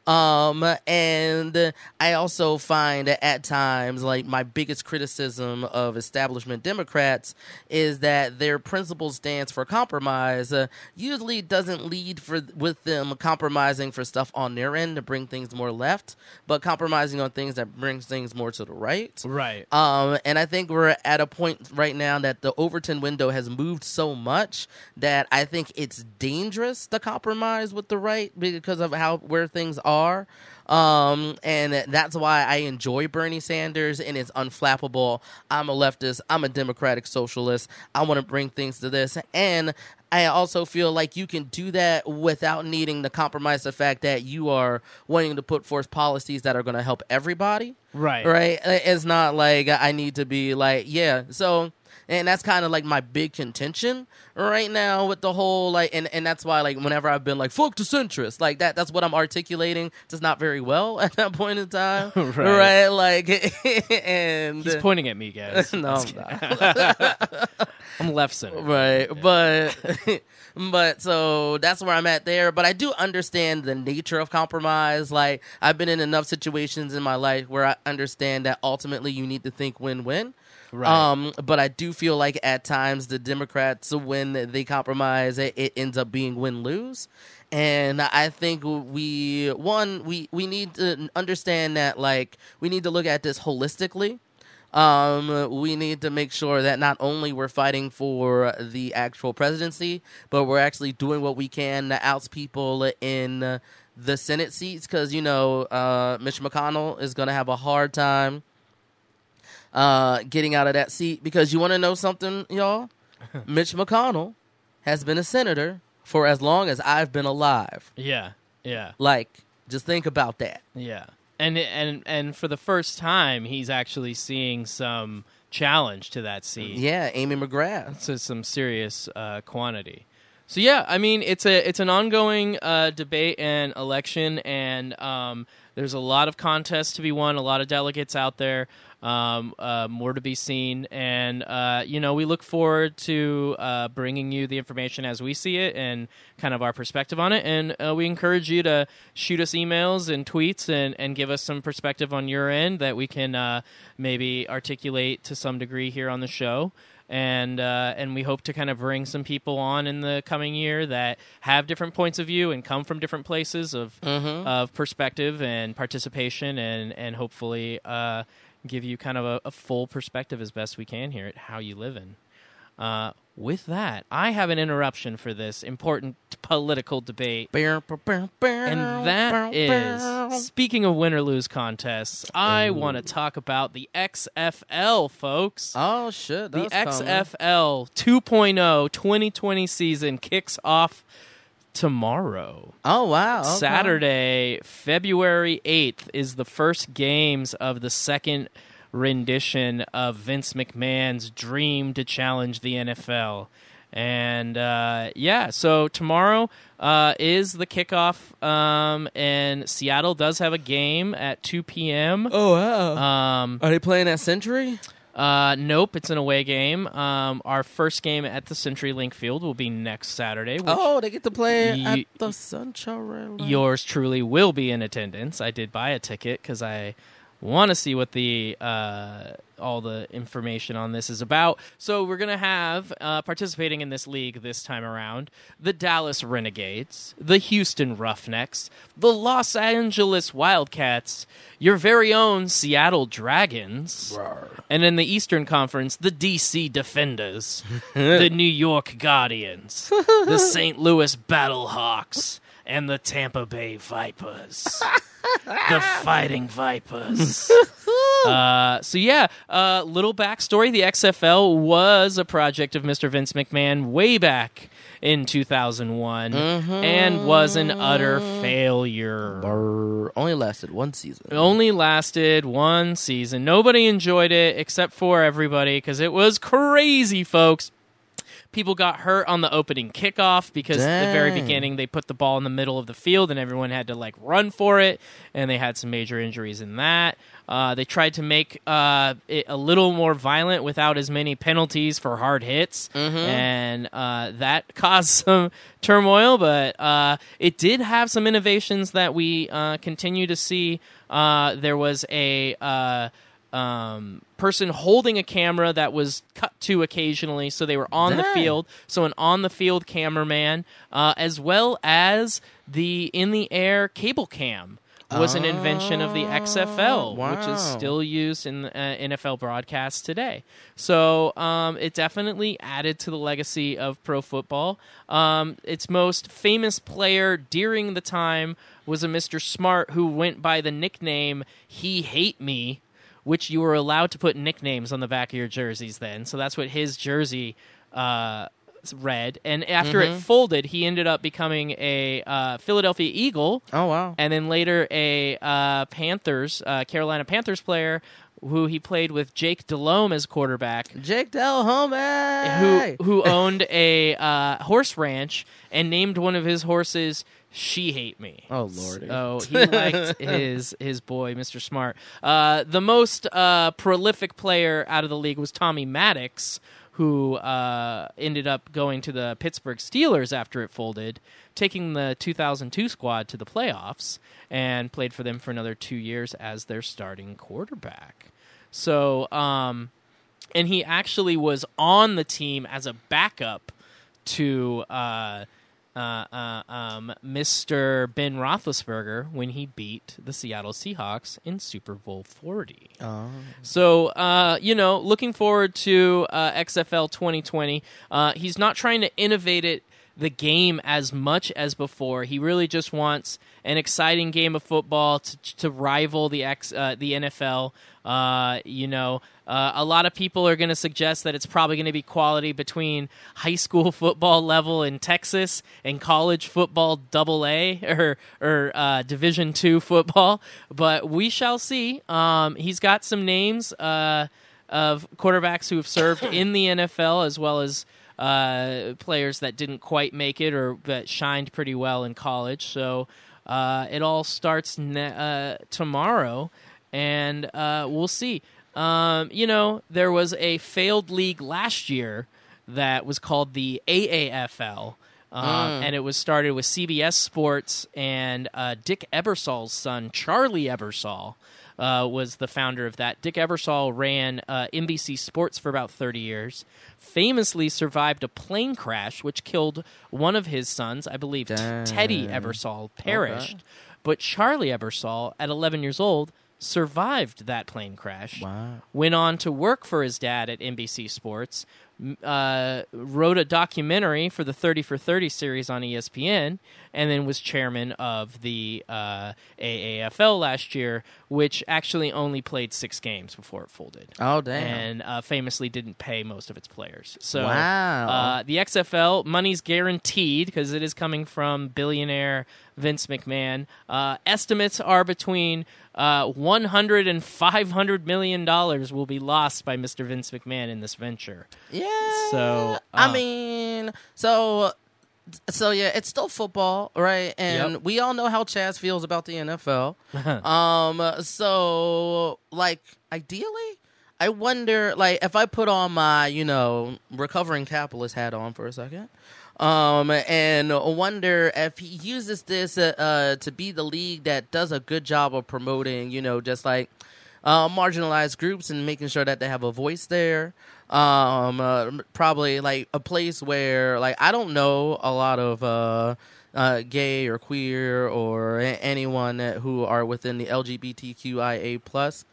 Um, and I also find that at times, like my biggest criticism of establishment Democrats is that their principal stance for compromise uh, usually doesn't lead for with them compromising for stuff on their end to bring things more left, but compromising on things that brings things more to the right. Right. Um, and I think we're at a point right now that the Overton window has moved so much that I think it's dangerous to compromise with the right because of how where things are are. Um, and that's why I enjoy Bernie Sanders and it's unflappable. I'm a leftist. I'm a democratic socialist. I want to bring things to this. And I also feel like you can do that without needing to compromise the fact that you are wanting to put forth policies that are going to help everybody. Right. Right. It's not like I need to be like, yeah. So, and that's kind of like my big contention right now with the whole like and, and that's why like whenever I've been like fuck the centrist like that that's what I'm articulating just not very well at that point in time Right. right like and He's pointing at me, guys. no I'm I'm not. I'm left center. right but but so that's where i'm at there but i do understand the nature of compromise like i've been in enough situations in my life where i understand that ultimately you need to think win-win Right. um but i do feel like at times the democrats when they compromise it, it ends up being win-lose and i think we one we we need to understand that like we need to look at this holistically um, we need to make sure that not only we're fighting for the actual presidency, but we're actually doing what we can to oust people in the Senate seats. Because you know, uh, Mitch McConnell is going to have a hard time uh, getting out of that seat. Because you want to know something, y'all? Mitch McConnell has been a senator for as long as I've been alive. yeah. Yeah. Like, just think about that. Yeah. And and and for the first time, he's actually seeing some challenge to that seat. Yeah, Amy McGrath. to some serious uh, quantity. So yeah, I mean it's a it's an ongoing uh, debate and election, and um, there's a lot of contests to be won, a lot of delegates out there, um, uh, more to be seen, and uh, you know we look forward to uh, bringing you the information as we see it and kind of our perspective on it, and uh, we encourage you to shoot us emails and tweets and and give us some perspective on your end that we can uh, maybe articulate to some degree here on the show. And uh, and we hope to kind of bring some people on in the coming year that have different points of view and come from different places of of perspective and participation, and and hopefully uh, give you kind of a, a full perspective as best we can here at how you live in. Uh, with that, I have an interruption for this important political debate. And And that is, speaking of win or lose contests, I want to talk about the XFL, folks. Oh shit! The that's coming. XFL 2.0 2020 season kicks off tomorrow. Oh wow! okay. Saturday, February 8th, is the first games of the second rendition of Vince McMahon's dream to challenge the NFL. And uh, yeah, so tomorrow uh, is the kickoff, um, and Seattle does have a game at 2 p.m. Oh wow! Um, Are they playing at Century? Uh, nope, it's an away game. Um, our first game at the CenturyLink Field will be next Saturday. Oh, they get to play Ye- at the Sunshine. yours truly will be in attendance. I did buy a ticket because I want to see what the uh, all the information on this is about. So we're gonna have uh, participating in this league this time around the Dallas Renegades, the Houston Roughnecks, the Los Angeles Wildcats, your very own Seattle Dragons. And in the Eastern Conference, the DC Defenders, the New York Guardians, the St. Louis Battlehawks, and the Tampa Bay Vipers. the Fighting Vipers. Uh, so yeah, uh, little backstory: the XFL was a project of Mr. Vince McMahon way back in 2001, and was an utter failure. Brr, only lasted one season. It only lasted one season. Nobody enjoyed it except for everybody because it was crazy, folks. People got hurt on the opening kickoff because at the very beginning they put the ball in the middle of the field and everyone had to like run for it, and they had some major injuries in that. Uh, they tried to make uh, it a little more violent without as many penalties for hard hits, and uh, that caused some turmoil. But uh, it did have some innovations that we uh, continue to see. Uh, there was a uh, um, person holding a camera that was cut to occasionally, so they were on the field. So an on the field cameraman, uh, as well as the in the air cable cam. was an invention of the XFL, which is still used in uh, NFL broadcasts today. So um, it definitely added to the legacy of pro football. Um, its most famous player during the time was a Mr. Smart who went by the nickname He Hate Me, which you were allowed to put nicknames on the back of your jerseys then. So that's what his jersey uh, read. And after it folded, he ended up becoming a uh, Philadelphia Eagle Oh wow. and then later a uh, Panthers, uh, Carolina Panthers player who he played with Jake Delhomme as quarterback. Jake Delhomme. Who who owned a uh, horse ranch and named one of his horses "She Hate Me." Oh lordy. So he liked his his boy, Mr. Smart. Uh, the most uh, prolific player out of the league was Tommy Maddox, who uh, ended up going to the Pittsburgh Steelers after it folded, taking the 2002 squad to the playoffs, and played for them for another two years as their starting quarterback. So, um, and he actually was on the team as a backup to uh, uh, um, Mr. Ben Roethlisberger when he beat the Seattle Seahawks in Super Bowl 40. Oh. So, uh, you know, looking forward to uh, XFL 2020. Uh, he's not trying to innovate it the game as much as before. He really just wants an exciting game of football to, to rival the X, uh, the NFL. Uh, you know, uh, a lot of people are going to suggest that it's probably going to be quality between high school football level in Texas and college football double A or or uh, Division two football. But we shall see. Um, he's got some names uh, of quarterbacks who have served in the NFL as well as uh, players that didn't quite make it or that shined pretty well in college. So uh, it all starts ne- uh, tomorrow, and uh, we'll see. Um, you know, there was a failed league last year that was called the AAFL. Um, And it was started with CBS Sports and uh, Dick Ebersol's son, Charlie Ebersol, uh, was the founder of that. Dick Ebersol ran uh, NBC Sports for about 30 years, famously survived a plane crash which killed one of his sons. I believe T- Teddy Dang. Ebersol perished. But Charlie Ebersol, at 11 years old, survived that plane crash Wow. went on to work for his dad at NBC Sports, uh, wrote a documentary for the 30 for 30 series on ESPN, and then was chairman of the uh, AAFL last year, which actually only played six games before it folded. Oh damn. And uh, famously didn't pay most of its players. So, Wow. uh, the XFL money's guaranteed because it is coming from billionaire Vince McMahon. Uh, estimates are between uh, 100 and 500 million dollars will be lost by Mr. Vince McMahon in this venture. Yeah. So, I uh, mean, so so yeah, it's still football, right? And Yep. we all know how Chaz feels about the NFL. um, so like ideally, I wonder like if I put on my you know recovering capitalist hat on for a second. Um, and wonder if he uses this uh, uh, to be the league that does a good job of promoting, you know, just like uh, marginalized groups and making sure that they have a voice there. Um, uh, probably like a place where like I don't know a lot of uh, uh, gay or queer or anyone who are within the LGBTQIA plus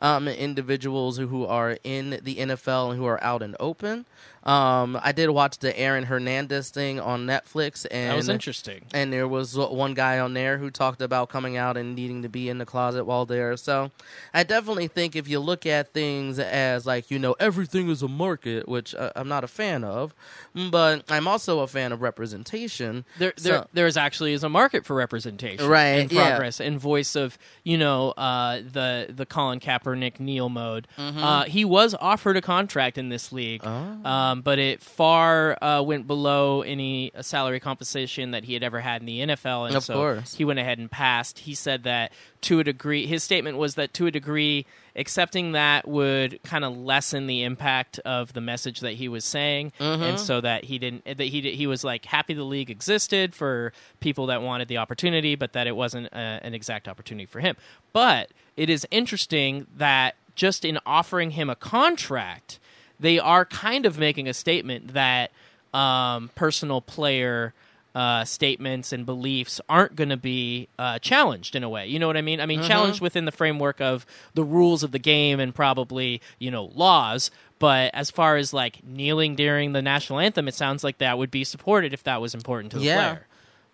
um, individuals who are in the NFL and who are out and open. Um, I did watch the Aaron Hernandez thing on Netflix, and That was interesting. and there was one guy on there who talked about coming out and needing to be in the closet while there. So I definitely think if you look at things as like, you know, everything is a market, which uh, I'm not a fan of, but I'm also a fan of representation. There, there, So- there is actually is a market for representation, Right, And yeah. and voice of you know uh, the the Colin Kaepernick kneel mode. Uh, he was offered a contract in this league, Mm-hmm. Oh. Um, but it far uh, went below any uh, salary compensation that he had ever had in the NFL, and Of so course. he went ahead and passed. He said that to a degree, his statement was that to a degree, accepting that would kind of lessen the impact of the message that he was saying, Mm-hmm. and so that he didn't that he he was like happy the league existed for people that wanted the opportunity, but that it wasn't uh an exact opportunity for him. But it is interesting that just in offering him a contract, they are kind of making a statement that um, personal player uh, statements and beliefs aren't going to be uh, challenged in a way. You know what I mean? I mean, challenged within the framework of the rules of the game and probably you know laws. But as far as like kneeling during the national anthem, it sounds like that would be supported if that was important to the Yeah. player.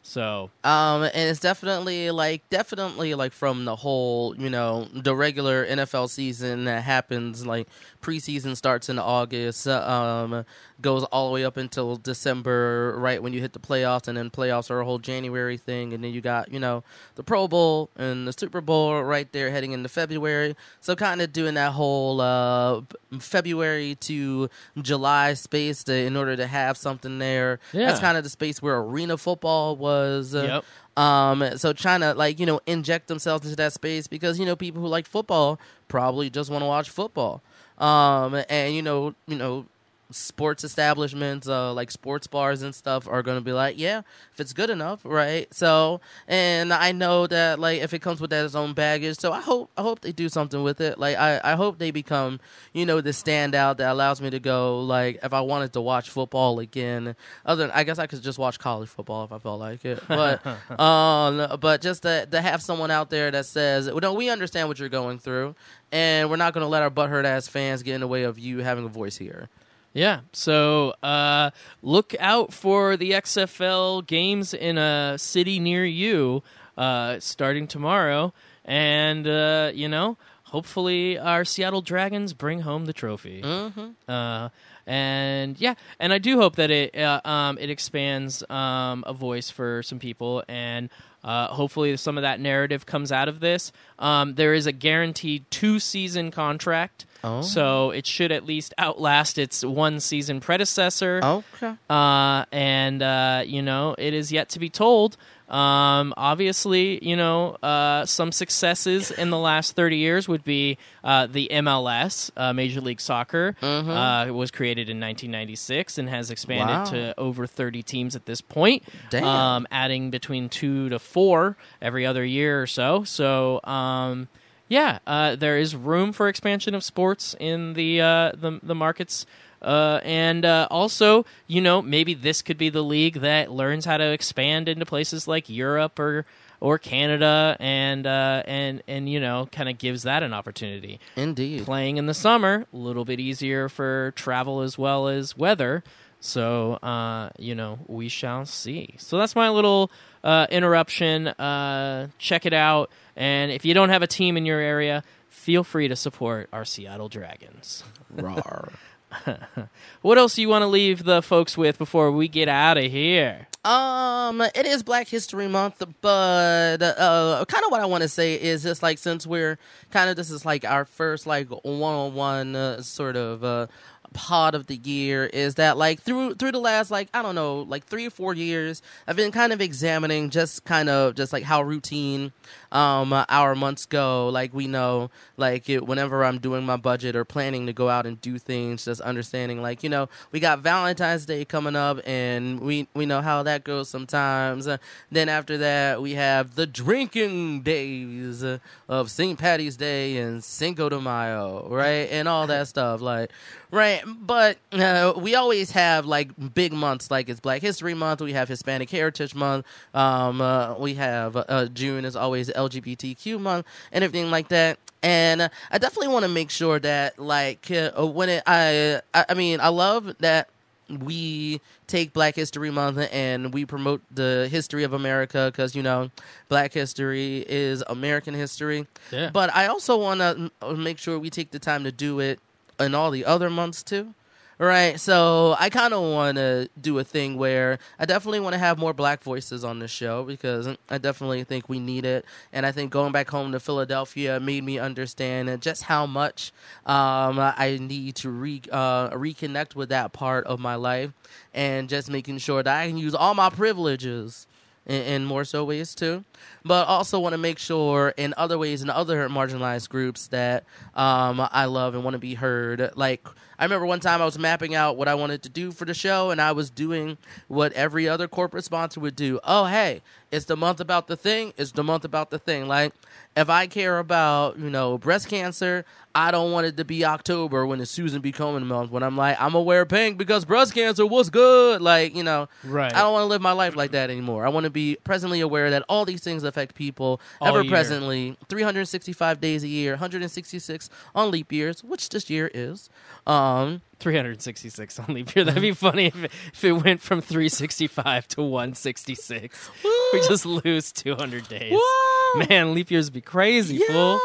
So Um, and it's definitely like definitely like from the whole, you know, the regular NFL season that happens like preseason starts in August, um, goes all the way up until December, right when you hit the playoffs, and then playoffs are a whole January thing, and then you got you know the Pro Bowl and the Super Bowl right there heading into February. So kind of doing that whole uh, February to July space to, in order to have something there. Yeah. That's kind of the space where arena football was. Uh, Yep. Um, so trying to like you know inject themselves into that space because you know people who like football probably just want to watch football. Um, and you know you know sports establishments uh, like sports bars and stuff are going to be like yeah if it's good enough right? So and i know that like if it comes with that its own baggage so i hope i hope they do something with it. Like i i hope they become you know the standout that allows me to go like if i wanted to watch football again other than i guess i could just watch college football if i felt like it. But um but just to, to have someone out there that says well, no we understand what you're going through and we're not going to let our butthurt ass fans get in the way of you having a voice here Yeah. So uh, look out for the XFL games in a city near you uh, starting tomorrow. And, uh, you know, hopefully our Seattle Dragons bring home the trophy. mm-hmm. Uh, and yeah, and I do hope that it uh, um, it expands um, a voice for some people, and uh, hopefully some of that narrative comes out of this. Um, there is a guaranteed two season contract, Oh. so it should at least outlast its one season predecessor. okay Uh, and uh, you know, it is yet to be told. Um, obviously, you know, uh, some successes in the last 30 years would be uh, the MLS, uh, Major League Soccer, uh, was created in 1996 and has expanded Wow. to over 30 teams at this point, Damn. Um, adding between two to four every other year or so. So, um, yeah, uh, there is room for expansion of sports in the uh, the, the markets. Uh, and uh, also, you know, maybe this could be the league that learns how to expand into places like Europe or or Canada, and uh, and and you know, kind of gives that an opportunity. indeed Playing in the summer, a little bit easier for travel as well as weather. So, uh, you know, we shall see. So that's my little uh, interruption. Uh, check it out, and if you don't have a team in your area, feel free to support our Seattle Dragons. Rawr. What else do you want to leave the folks with before we get out of here? Um, it is Black History Month, but uh, kind of what I want to say is just like since we're kind of this is like our first like one-on-one uh, sort of uh, pod of the year is that like through through the last like I don't know like three or four years I've been kind of examining just kind of just like how routine um our months go. Like we know like it, whenever I'm doing my budget or planning to go out and do things just understanding like you know we got Valentine's Day coming up and we we know how that goes sometimes. Uh, then after that we have the drinking days of St. Patty's Day and Cinco de Mayo right? And all that stuff like right? But uh, we always have like big months like it's Black History Month we have Hispanic Heritage Month um uh, we have uh, June is always LGBTQ month and everything like that and I definitely want to make sure that like uh, when it I, I I mean I love that we take Black History Month and we promote the history of America because you know Black history is American history. Yeah. But I also want to make sure we take the time to do it in all the other months too. Right, so I kind of want to do a thing where I definitely want to have more black voices on the show because I definitely think we need it. And I think going back home to Philadelphia made me understand just how much um, I need to re- uh, reconnect with that part of my life and just making sure that I can use all my privileges in, in more so ways too. But also want to make sure in other ways in other marginalized groups that um, I love and want to be heard. Like I remember one time I was mapping out what I wanted to do for the show, and I was doing what every other corporate sponsor would do. Oh, hey, it's the month about the thing. It's the month about the thing. Like, if I care about, you know, breast cancer, I don't want it to be October when it's Susan B. Komen month when I'm like, I'm gonna wear pink because breast cancer was good. Like, you know, Right. I don't want to live my life like that anymore. I want to be presently aware that all these things affect people All ever year. presently, 365 days a year, 166 on leap years, which this year is. Um, 366 on leap year. That'd be funny if it, if it went from 365 to 166. We just lose 200 days. Whoa! Man, leap years be crazy, fool.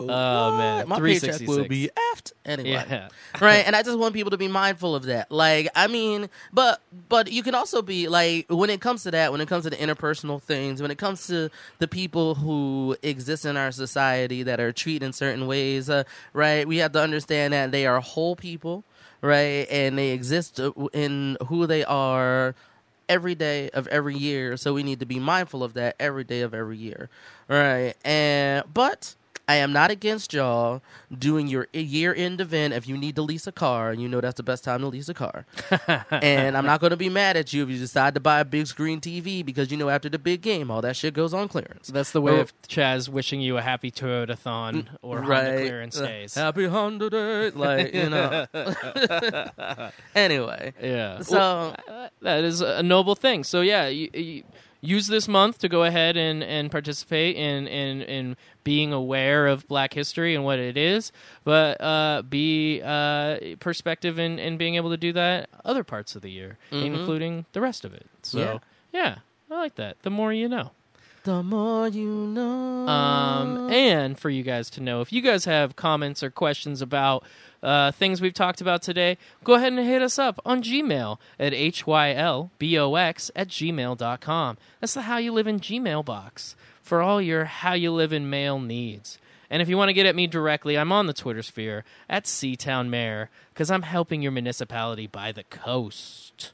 Oh man, my paycheck will 366. be effed anyway. Yeah. right? And i just want people to be mindful of that. Like i mean but but you can also be like when it comes to that when it comes to the interpersonal things when it comes to the people who exist in our society that are treated in certain ways uh, right? We have to understand that they are whole people right? And they exist uh, in who they are every day of every year. So we need to be mindful of that every day of every year right? And but I am not against y'all doing your year end event if you need to lease a car and you know that's the best time to lease a car. and I'm not going to be mad at you if you decide to buy a big screen TV because you know after the big game all that shit goes on clearance. That's the way Or- of Chaz wishing you a happy Toyota-thon or Honda clearance Uh, days. Happy Honda Day. Like, you know. anyway. Yeah. So- Well, uh, that is a noble thing. So yeah, you, you use this month to go ahead and, and participate in, in in being aware of Black history and what it is, but uh, be uh, perspective in, in being able to do that other parts of the year, including the rest of it. So yeah, I like that. The more you know. The more you know. Um, and for you guys to know, if you guys have comments or questions about uh, things we've talked about today, go ahead and hit us up on Gmail at hylbox at gmail.com. That's the How You Live in Gmail box for all your How You Live in mail needs. And if you want to get at me directly, I'm on the Twitter sphere at Seatown Mayor because I'm helping your municipality by the coast.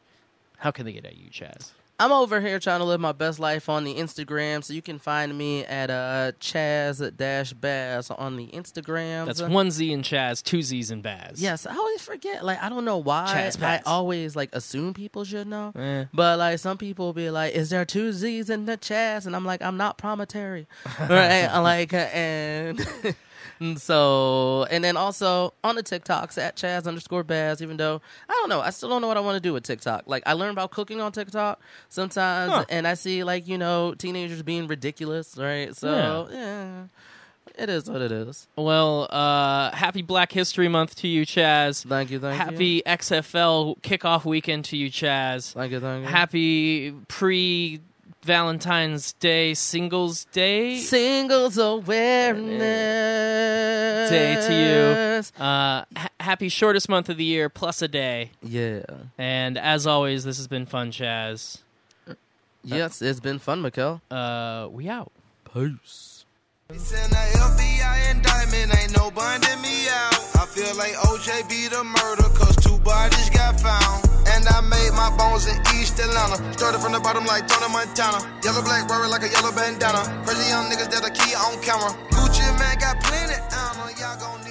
How can they get at you, Chaz? I'm over here trying to live my best life on the Instagram, so you can find me at uh, Chaz dash Baz on the Instagram. That's one Z in Chaz, two Z's in Baz. Yes, I always forget. Like I don't know why. Chaz I Baz. always like assume people should know. Eh. But like some people be like, "Is there two Z's in the Chaz?" And I'm like, "I'm not promontory." right? Like and. and So and then also on the TikToks at Chaz underscore Baz. Even though I don't know, I still don't know what I want to do with TikTok. Like I learn about cooking on TikTok sometimes, Huh. and I see like you know teenagers being ridiculous, right? So yeah, it is what it is. Well, uh, happy Black History Month to you, Chaz. Thank you, thank you. happy XFL kickoff weekend to you, Chaz. Thank you, thank you. Happy pre Valentine's Day Singles Day. Singles awareness Day to you. Uh, ha- happy shortest month of the year plus a day. Yeah. And as always, this has been fun, Chaz. Yes, it's been fun, Mikkel. Uh, we out. Peace. Send a FBI indictment, ain't no bonding me out. I feel like OJ be the murder, cause two bodies got found. And I made my bones in East Atlanta. Started from the bottom like Tony Montana. Yellow black Rory like a yellow bandana. Crazy young niggas that a key on camera. Gucci Mane got plenty, I y'all gon'.